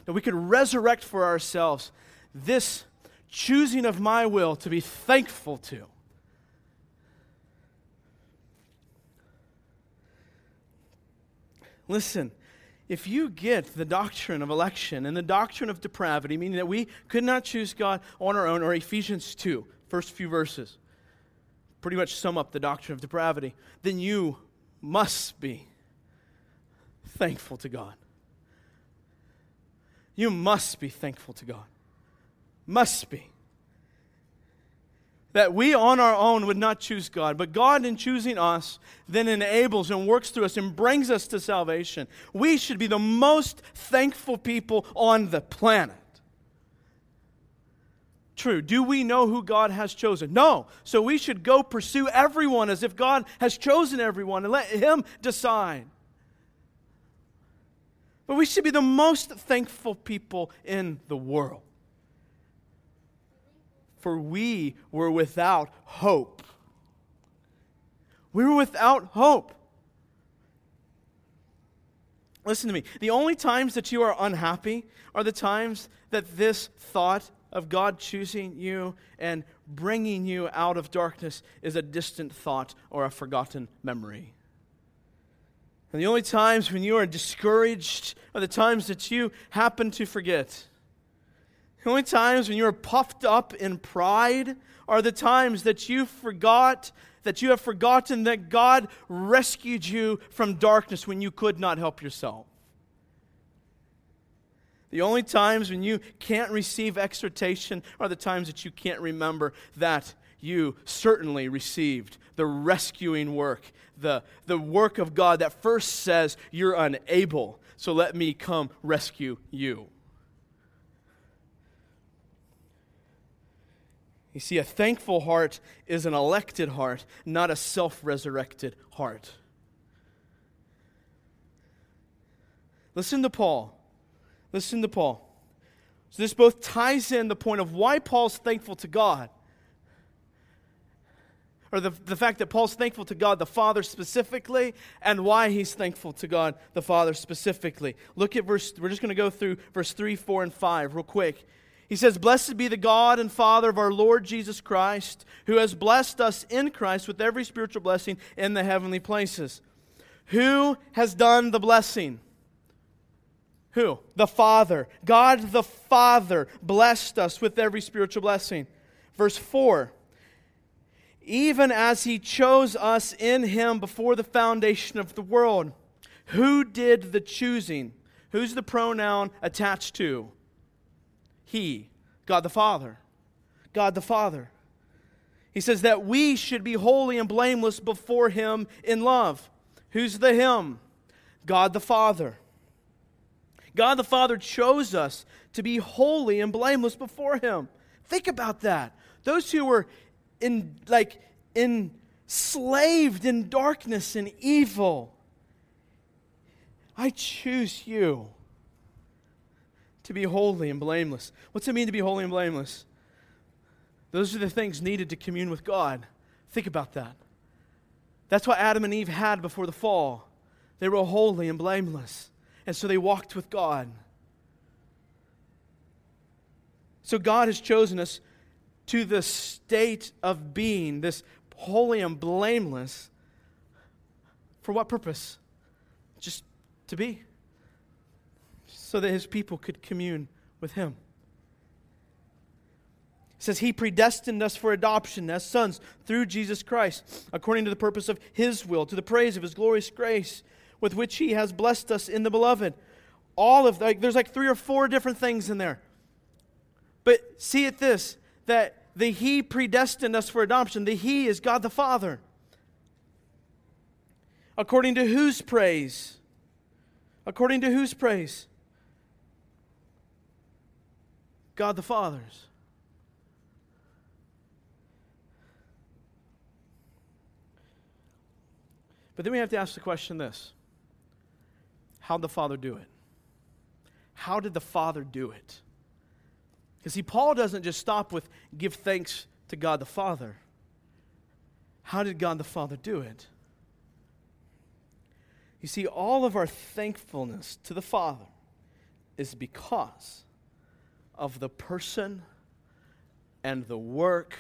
That we could resurrect for ourselves this choosing of my will to be thankful to. Listen, if you get the doctrine of election and the doctrine of depravity, meaning that we could not choose God on our own, or Ephesians 2, first few verses pretty much sum up the doctrine of depravity, then you must be thankful to God. You must be thankful to God. Must be. That we on our own would not choose God, but God, in choosing us, then enables and works through us and brings us to salvation. We should be the most thankful people on the planet true. Do we know who God has chosen? No. So we should go pursue everyone as if God has chosen everyone and let Him decide. But we should be the most thankful people in the world. For we were without hope. We were without hope. Listen to me. The only times that you are unhappy are the times that this thought of God choosing you and bringing you out of darkness is a distant thought or a forgotten memory. And the only times when you are discouraged are the times that you happen to forget. The only times when you are puffed up in pride are the times that you forgot, that you have forgotten that God rescued you from darkness when you could not help yourself. The only times when you can't receive exhortation are the times that you can't remember that you certainly received the rescuing work, the, the work of God that first says, You're unable, so let me come rescue you. You see, a thankful heart is an elected heart, not a self resurrected heart. Listen to Paul. Listen to Paul. So, this both ties in the point of why Paul's thankful to God, or the, the fact that Paul's thankful to God the Father specifically, and why he's thankful to God the Father specifically. Look at verse, we're just going to go through verse 3, 4, and 5 real quick. He says, Blessed be the God and Father of our Lord Jesus Christ, who has blessed us in Christ with every spiritual blessing in the heavenly places. Who has done the blessing? Who? The Father. God the Father blessed us with every spiritual blessing. Verse 4 Even as He chose us in Him before the foundation of the world. Who did the choosing? Who's the pronoun attached to? He, God the Father. God the Father. He says that we should be holy and blameless before Him in love. Who's the Him? God the Father. God the Father chose us to be holy and blameless before Him. Think about that. Those who were in, like, enslaved in darkness and evil. I choose you to be holy and blameless. What's it mean to be holy and blameless? Those are the things needed to commune with God. Think about that. That's what Adam and Eve had before the fall. They were holy and blameless. And so they walked with God. So God has chosen us to the state of being, this holy and blameless. For what purpose? Just to be. So that his people could commune with him. It says he predestined us for adoption as sons through Jesus Christ, according to the purpose of his will, to the praise of his glorious grace with which he has blessed us in the beloved. All of like there's like three or four different things in there. But see it this that the he predestined us for adoption. The he is God the Father. According to whose praise? According to whose praise? God the Father's. But then we have to ask the question this How'd the Father do it? How did the Father do it? Because see, Paul doesn't just stop with give thanks to God the Father. How did God the Father do it? You see, all of our thankfulness to the Father is because of the person and the work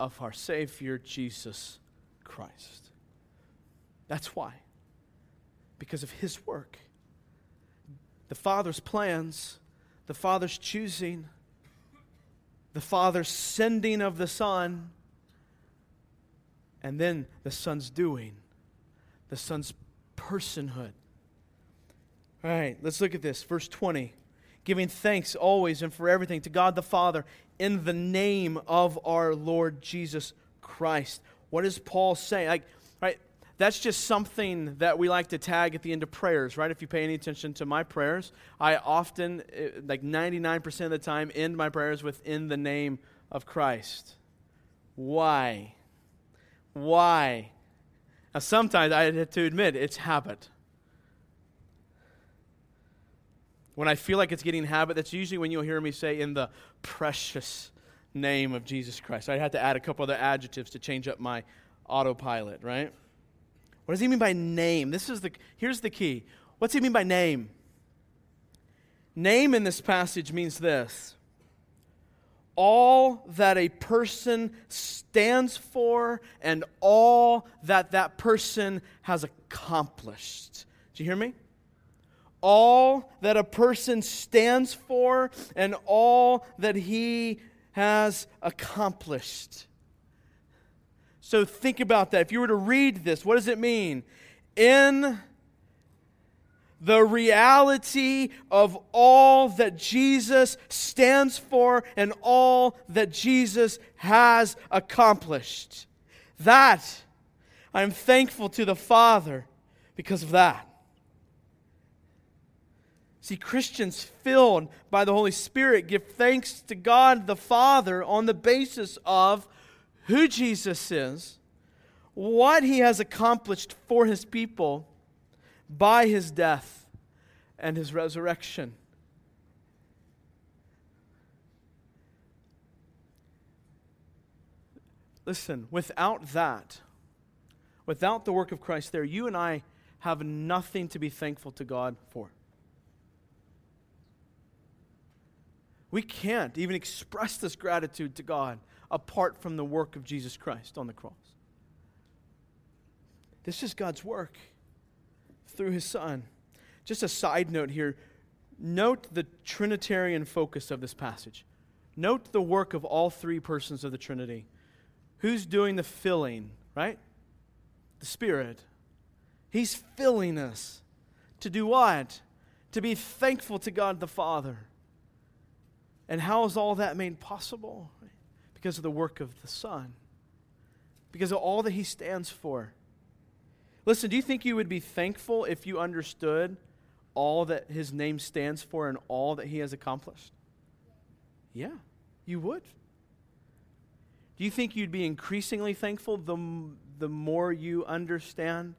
of our Savior Jesus Christ. That's why because of His work. The Father's plans, the Father's choosing, the Father's sending of the Son, and then the Son's doing, the Son's personhood. All right, let's look at this. Verse 20. Giving thanks always and for everything to God the Father in the name of our Lord Jesus Christ. What is Paul saying? Like? That's just something that we like to tag at the end of prayers, right? If you pay any attention to my prayers, I often, eh, like 99% of the time, end my prayers with in the name of Christ. Why? Why? Now, sometimes I have to admit it's habit. When I feel like it's getting habit, that's usually when you'll hear me say, in the precious name of Jesus Christ. I had to add a couple other adjectives to change up my autopilot, right? What does he mean by name? This is the here's the key. What's he mean by name? Name in this passage means this. All that a person stands for and all that that person has accomplished. Do you hear me? All that a person stands for and all that he has accomplished. So think about that. If you were to read this, what does it mean? In the reality of all that Jesus stands for and all that Jesus has accomplished. That, I'm thankful to the Father because of that. See, Christians filled by the Holy Spirit give thanks to God the Father on the basis of who Jesus is, what he has accomplished for his people by his death and his resurrection. Listen, without that, without the work of Christ there, you and I have nothing to be thankful to God for. We can't even express this gratitude to God apart from the work of Jesus Christ on the cross. This is God's work through his Son. Just a side note here note the Trinitarian focus of this passage. Note the work of all three persons of the Trinity. Who's doing the filling, right? The Spirit. He's filling us. To do what? To be thankful to God the Father. And how is all that made possible? Because of the work of the Son, because of all that He stands for. Listen, do you think you would be thankful if you understood all that His name stands for and all that He has accomplished? Yeah, you would. Do you think you'd be increasingly thankful the, the more you understand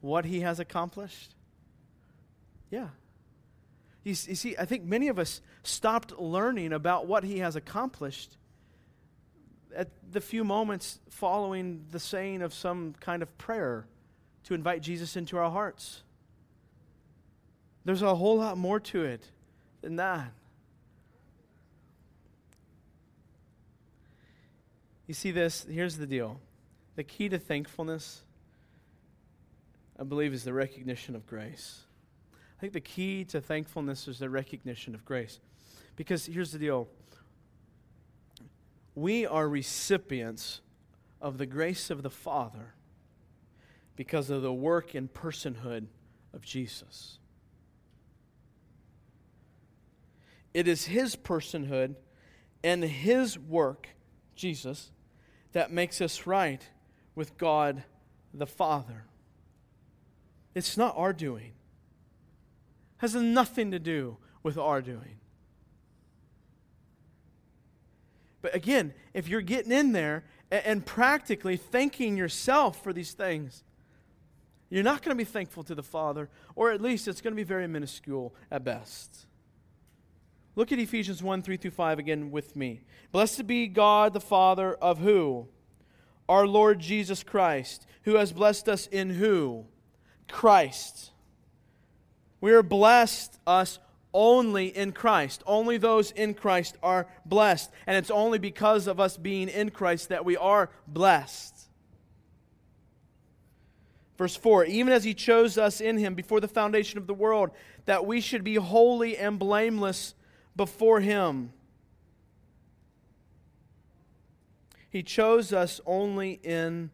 what He has accomplished? Yeah, you, you see, I think many of us stopped learning about what he has accomplished at the few moments following the saying of some kind of prayer to invite Jesus into our hearts. There's a whole lot more to it than that. You see this? Here's the deal. The key to thankfulness, I believe, is the recognition of grace. I think the key to thankfulness is the recognition of grace. Because here's the deal we are recipients of the grace of the Father because of the work and personhood of Jesus. It is His personhood and His work, Jesus, that makes us right with God the Father. It's not our doing has nothing to do with our doing. But again, if you're getting in there and, and practically thanking yourself for these things, you're not going to be thankful to the Father, or at least it's going to be very minuscule at best. Look at Ephesians 1 3 through 5 again with me. Blessed be God the Father of who? Our Lord Jesus Christ, who has blessed us in who? Christ we are blessed, us, only in Christ. Only those in Christ are blessed. And it's only because of us being in Christ that we are blessed. Verse 4 Even as he chose us in him before the foundation of the world, that we should be holy and blameless before him. He chose us only in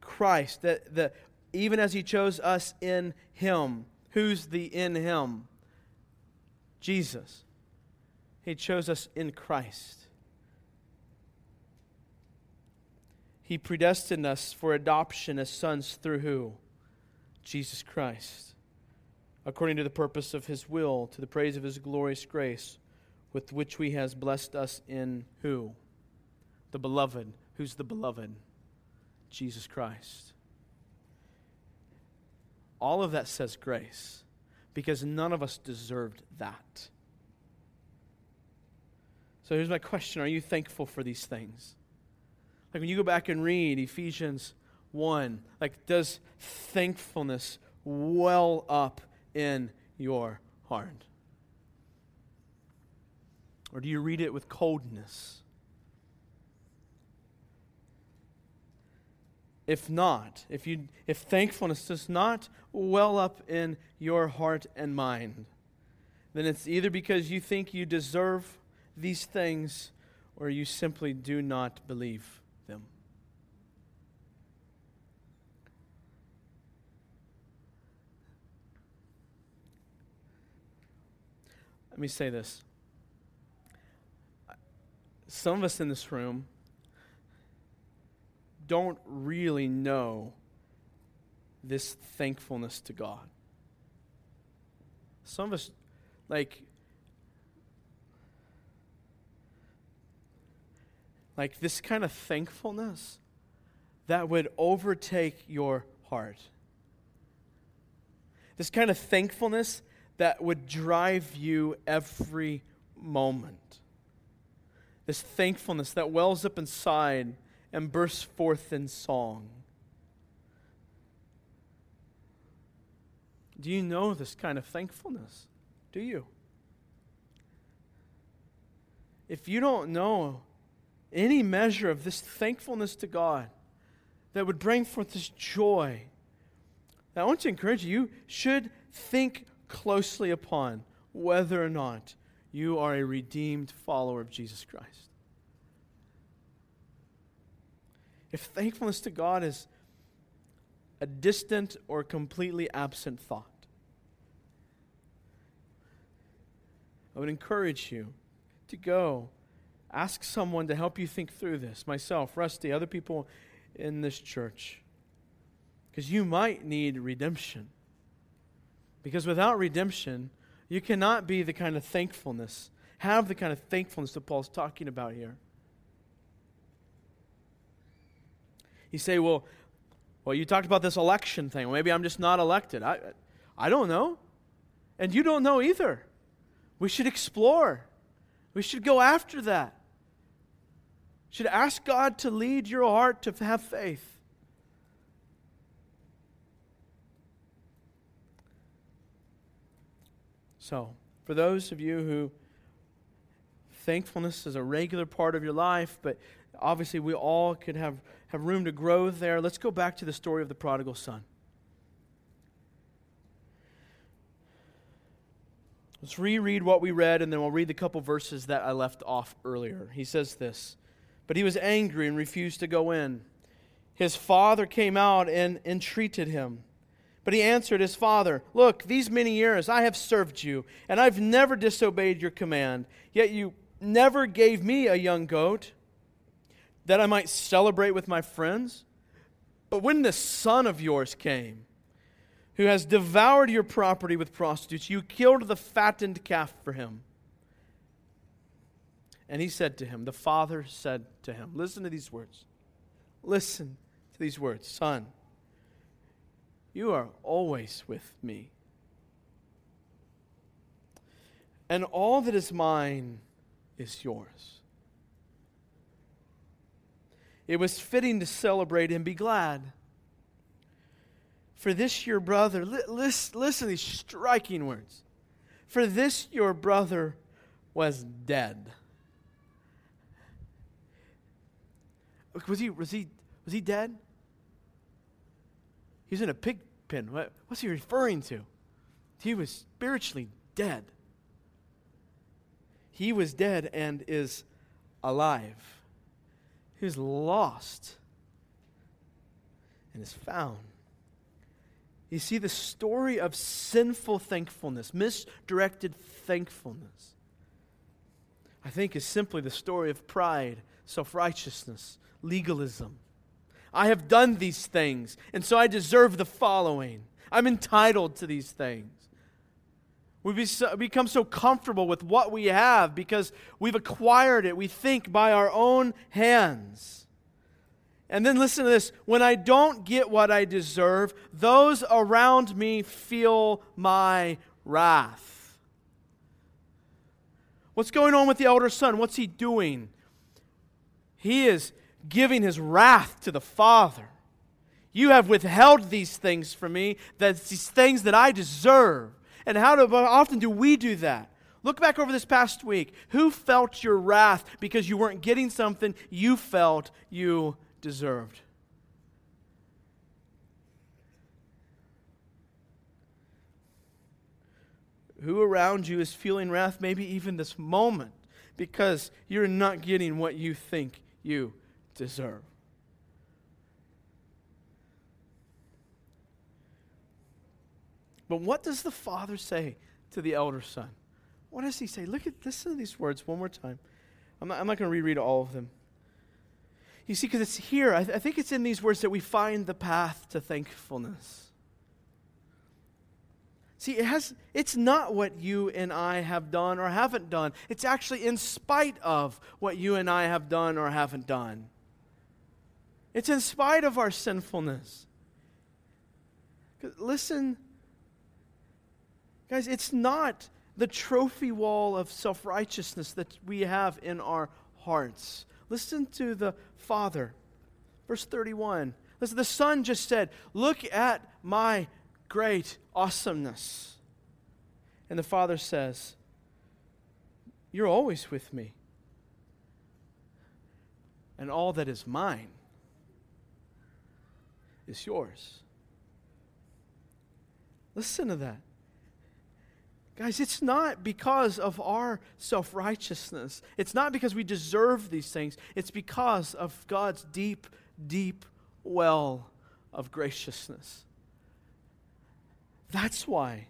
Christ. That, that even as he chose us in him. Who's the in him? Jesus. He chose us in Christ. He predestined us for adoption as sons through who? Jesus Christ. According to the purpose of his will, to the praise of his glorious grace, with which he has blessed us in who? The beloved. Who's the beloved? Jesus Christ. All of that says grace because none of us deserved that. So here's my question Are you thankful for these things? Like when you go back and read Ephesians 1, like does thankfulness well up in your heart? Or do you read it with coldness? If not, if, you, if thankfulness does not well up in your heart and mind, then it's either because you think you deserve these things or you simply do not believe them. Let me say this. Some of us in this room don't really know this thankfulness to God. Some of us, like, like this kind of thankfulness that would overtake your heart. This kind of thankfulness that would drive you every moment. This thankfulness that wells up inside and burst forth in song. Do you know this kind of thankfulness? Do you? If you don't know any measure of this thankfulness to God that would bring forth this joy, I want to encourage you, you should think closely upon whether or not you are a redeemed follower of Jesus Christ. If thankfulness to God is a distant or completely absent thought, I would encourage you to go ask someone to help you think through this myself, Rusty, other people in this church. Because you might need redemption. Because without redemption, you cannot be the kind of thankfulness, have the kind of thankfulness that Paul's talking about here. You say, well, well, you talked about this election thing. Maybe I'm just not elected. I, I don't know. And you don't know either. We should explore. We should go after that. should ask God to lead your heart to have faith. So, for those of you who thankfulness is a regular part of your life, but obviously we all could have have room to grow there. Let's go back to the story of the prodigal son. Let's reread what we read, and then we'll read the couple verses that I left off earlier. He says this But he was angry and refused to go in. His father came out and entreated him. But he answered his father, Look, these many years I have served you, and I've never disobeyed your command. Yet you never gave me a young goat that I might celebrate with my friends? But when this son of yours came, who has devoured your property with prostitutes, you killed the fattened calf for him. And he said to him, The father said to him, Listen to these words. Listen to these words Son, you are always with me. And all that is mine is yours. It was fitting to celebrate and be glad. For this your brother, li- listen, listen to these striking words. For this your brother was dead. Was he, was he, was he dead? He's in a pig pen. What, what's he referring to? He was spiritually dead. He was dead and is alive who's lost and is found. You see, the story of sinful thankfulness, misdirected thankfulness, I think is simply the story of pride, self righteousness, legalism. I have done these things, and so I deserve the following. I'm entitled to these things. We become so comfortable with what we have because we've acquired it, we think, by our own hands. And then listen to this when I don't get what I deserve, those around me feel my wrath. What's going on with the elder son? What's he doing? He is giving his wrath to the father. You have withheld these things from me, that these things that I deserve. And how do, often do we do that? Look back over this past week. Who felt your wrath because you weren't getting something you felt you deserved? Who around you is feeling wrath, maybe even this moment, because you're not getting what you think you deserve? But what does the father say to the elder son? What does he say? Look at listen to these words one more time. I'm not, I'm not going to reread all of them. You see, because it's here, I, th- I think it's in these words that we find the path to thankfulness. See, it has, it's not what you and I have done or haven't done. It's actually in spite of what you and I have done or haven't done. It's in spite of our sinfulness. Listen Guys, it's not the trophy wall of self righteousness that we have in our hearts. Listen to the Father. Verse 31. Listen, the Son just said, Look at my great awesomeness. And the Father says, You're always with me. And all that is mine is yours. Listen to that. Guys, it's not because of our self righteousness. It's not because we deserve these things. It's because of God's deep, deep well of graciousness. That's why.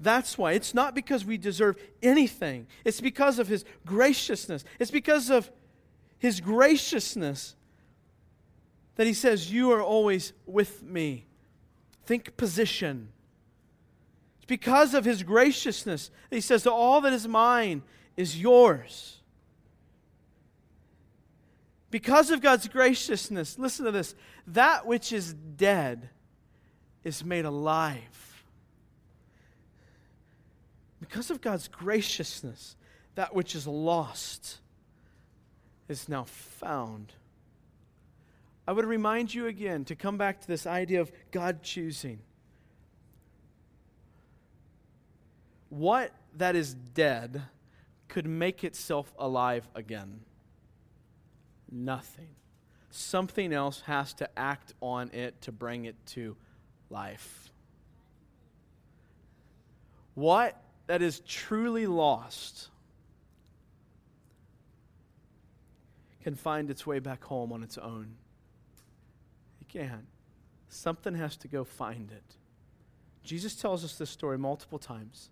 That's why. It's not because we deserve anything, it's because of His graciousness. It's because of His graciousness that He says, You are always with me. Think position because of his graciousness he says all that is mine is yours. Because of God's graciousness, listen to this that which is dead is made alive. Because of God's graciousness, that which is lost is now found. I would remind you again to come back to this idea of God choosing. What that is dead could make itself alive again? Nothing. Something else has to act on it to bring it to life. What that is truly lost can find its way back home on its own. It can't. Something has to go find it. Jesus tells us this story multiple times.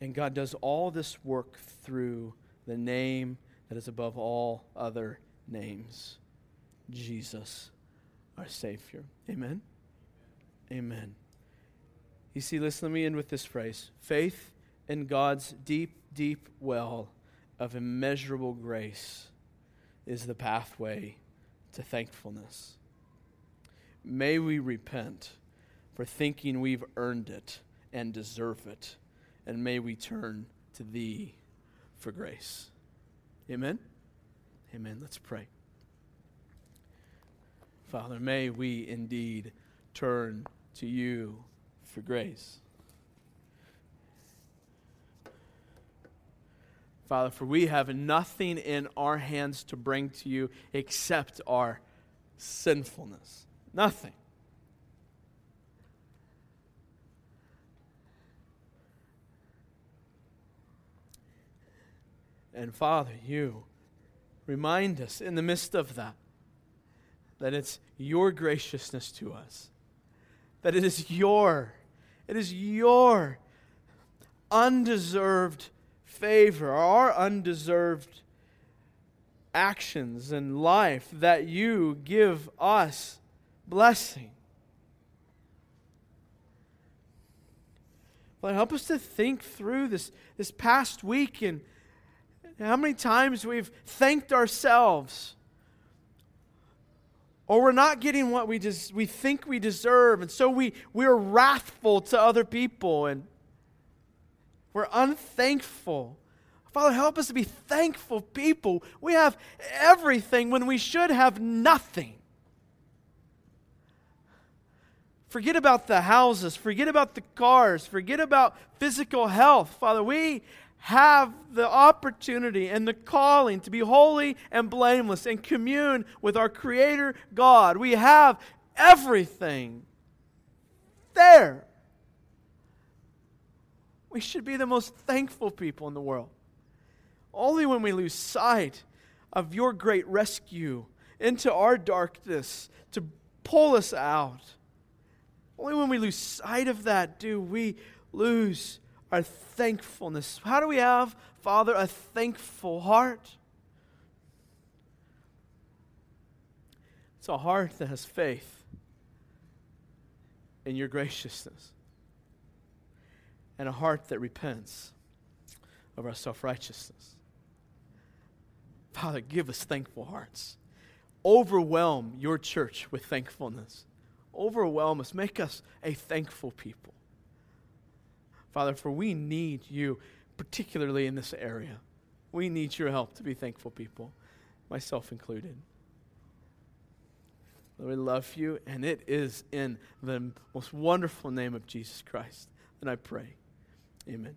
And God does all this work through the name that is above all other names Jesus, our Savior. Amen? Amen. You see, listen, let me end with this phrase faith in God's deep, deep well of immeasurable grace is the pathway to thankfulness. May we repent for thinking we've earned it and deserve it and may we turn to thee for grace. Amen? Amen. Let's pray. Father, may we indeed turn to you for grace. Father, for we have nothing in our hands to bring to you except our sinfulness. Nothing. And Father, you remind us in the midst of that that it's your graciousness to us, that it is your, it is your undeserved favor, our undeserved actions and life that you give us blessing. Lord, help us to think through this, this past week and how many times we've thanked ourselves? Or we're not getting what we just we think we deserve and so we we're wrathful to other people and we're unthankful. Father help us to be thankful people. We have everything when we should have nothing. Forget about the houses. Forget about the cars. Forget about physical health. Father we have the opportunity and the calling to be holy and blameless and commune with our Creator God. We have everything. there. We should be the most thankful people in the world. Only when we lose sight of your great rescue into our darkness to pull us out, only when we lose sight of that do we lose our thankfulness. How do we have, Father, a thankful heart? It's a heart that has faith in your graciousness and a heart that repents of our self righteousness. Father, give us thankful hearts. Overwhelm your church with thankfulness. Overwhelm us. Make us a thankful people. Father, for we need you, particularly in this area. We need your help to be thankful people, myself included. Lord, we love you, and it is in the most wonderful name of Jesus Christ that I pray. Amen.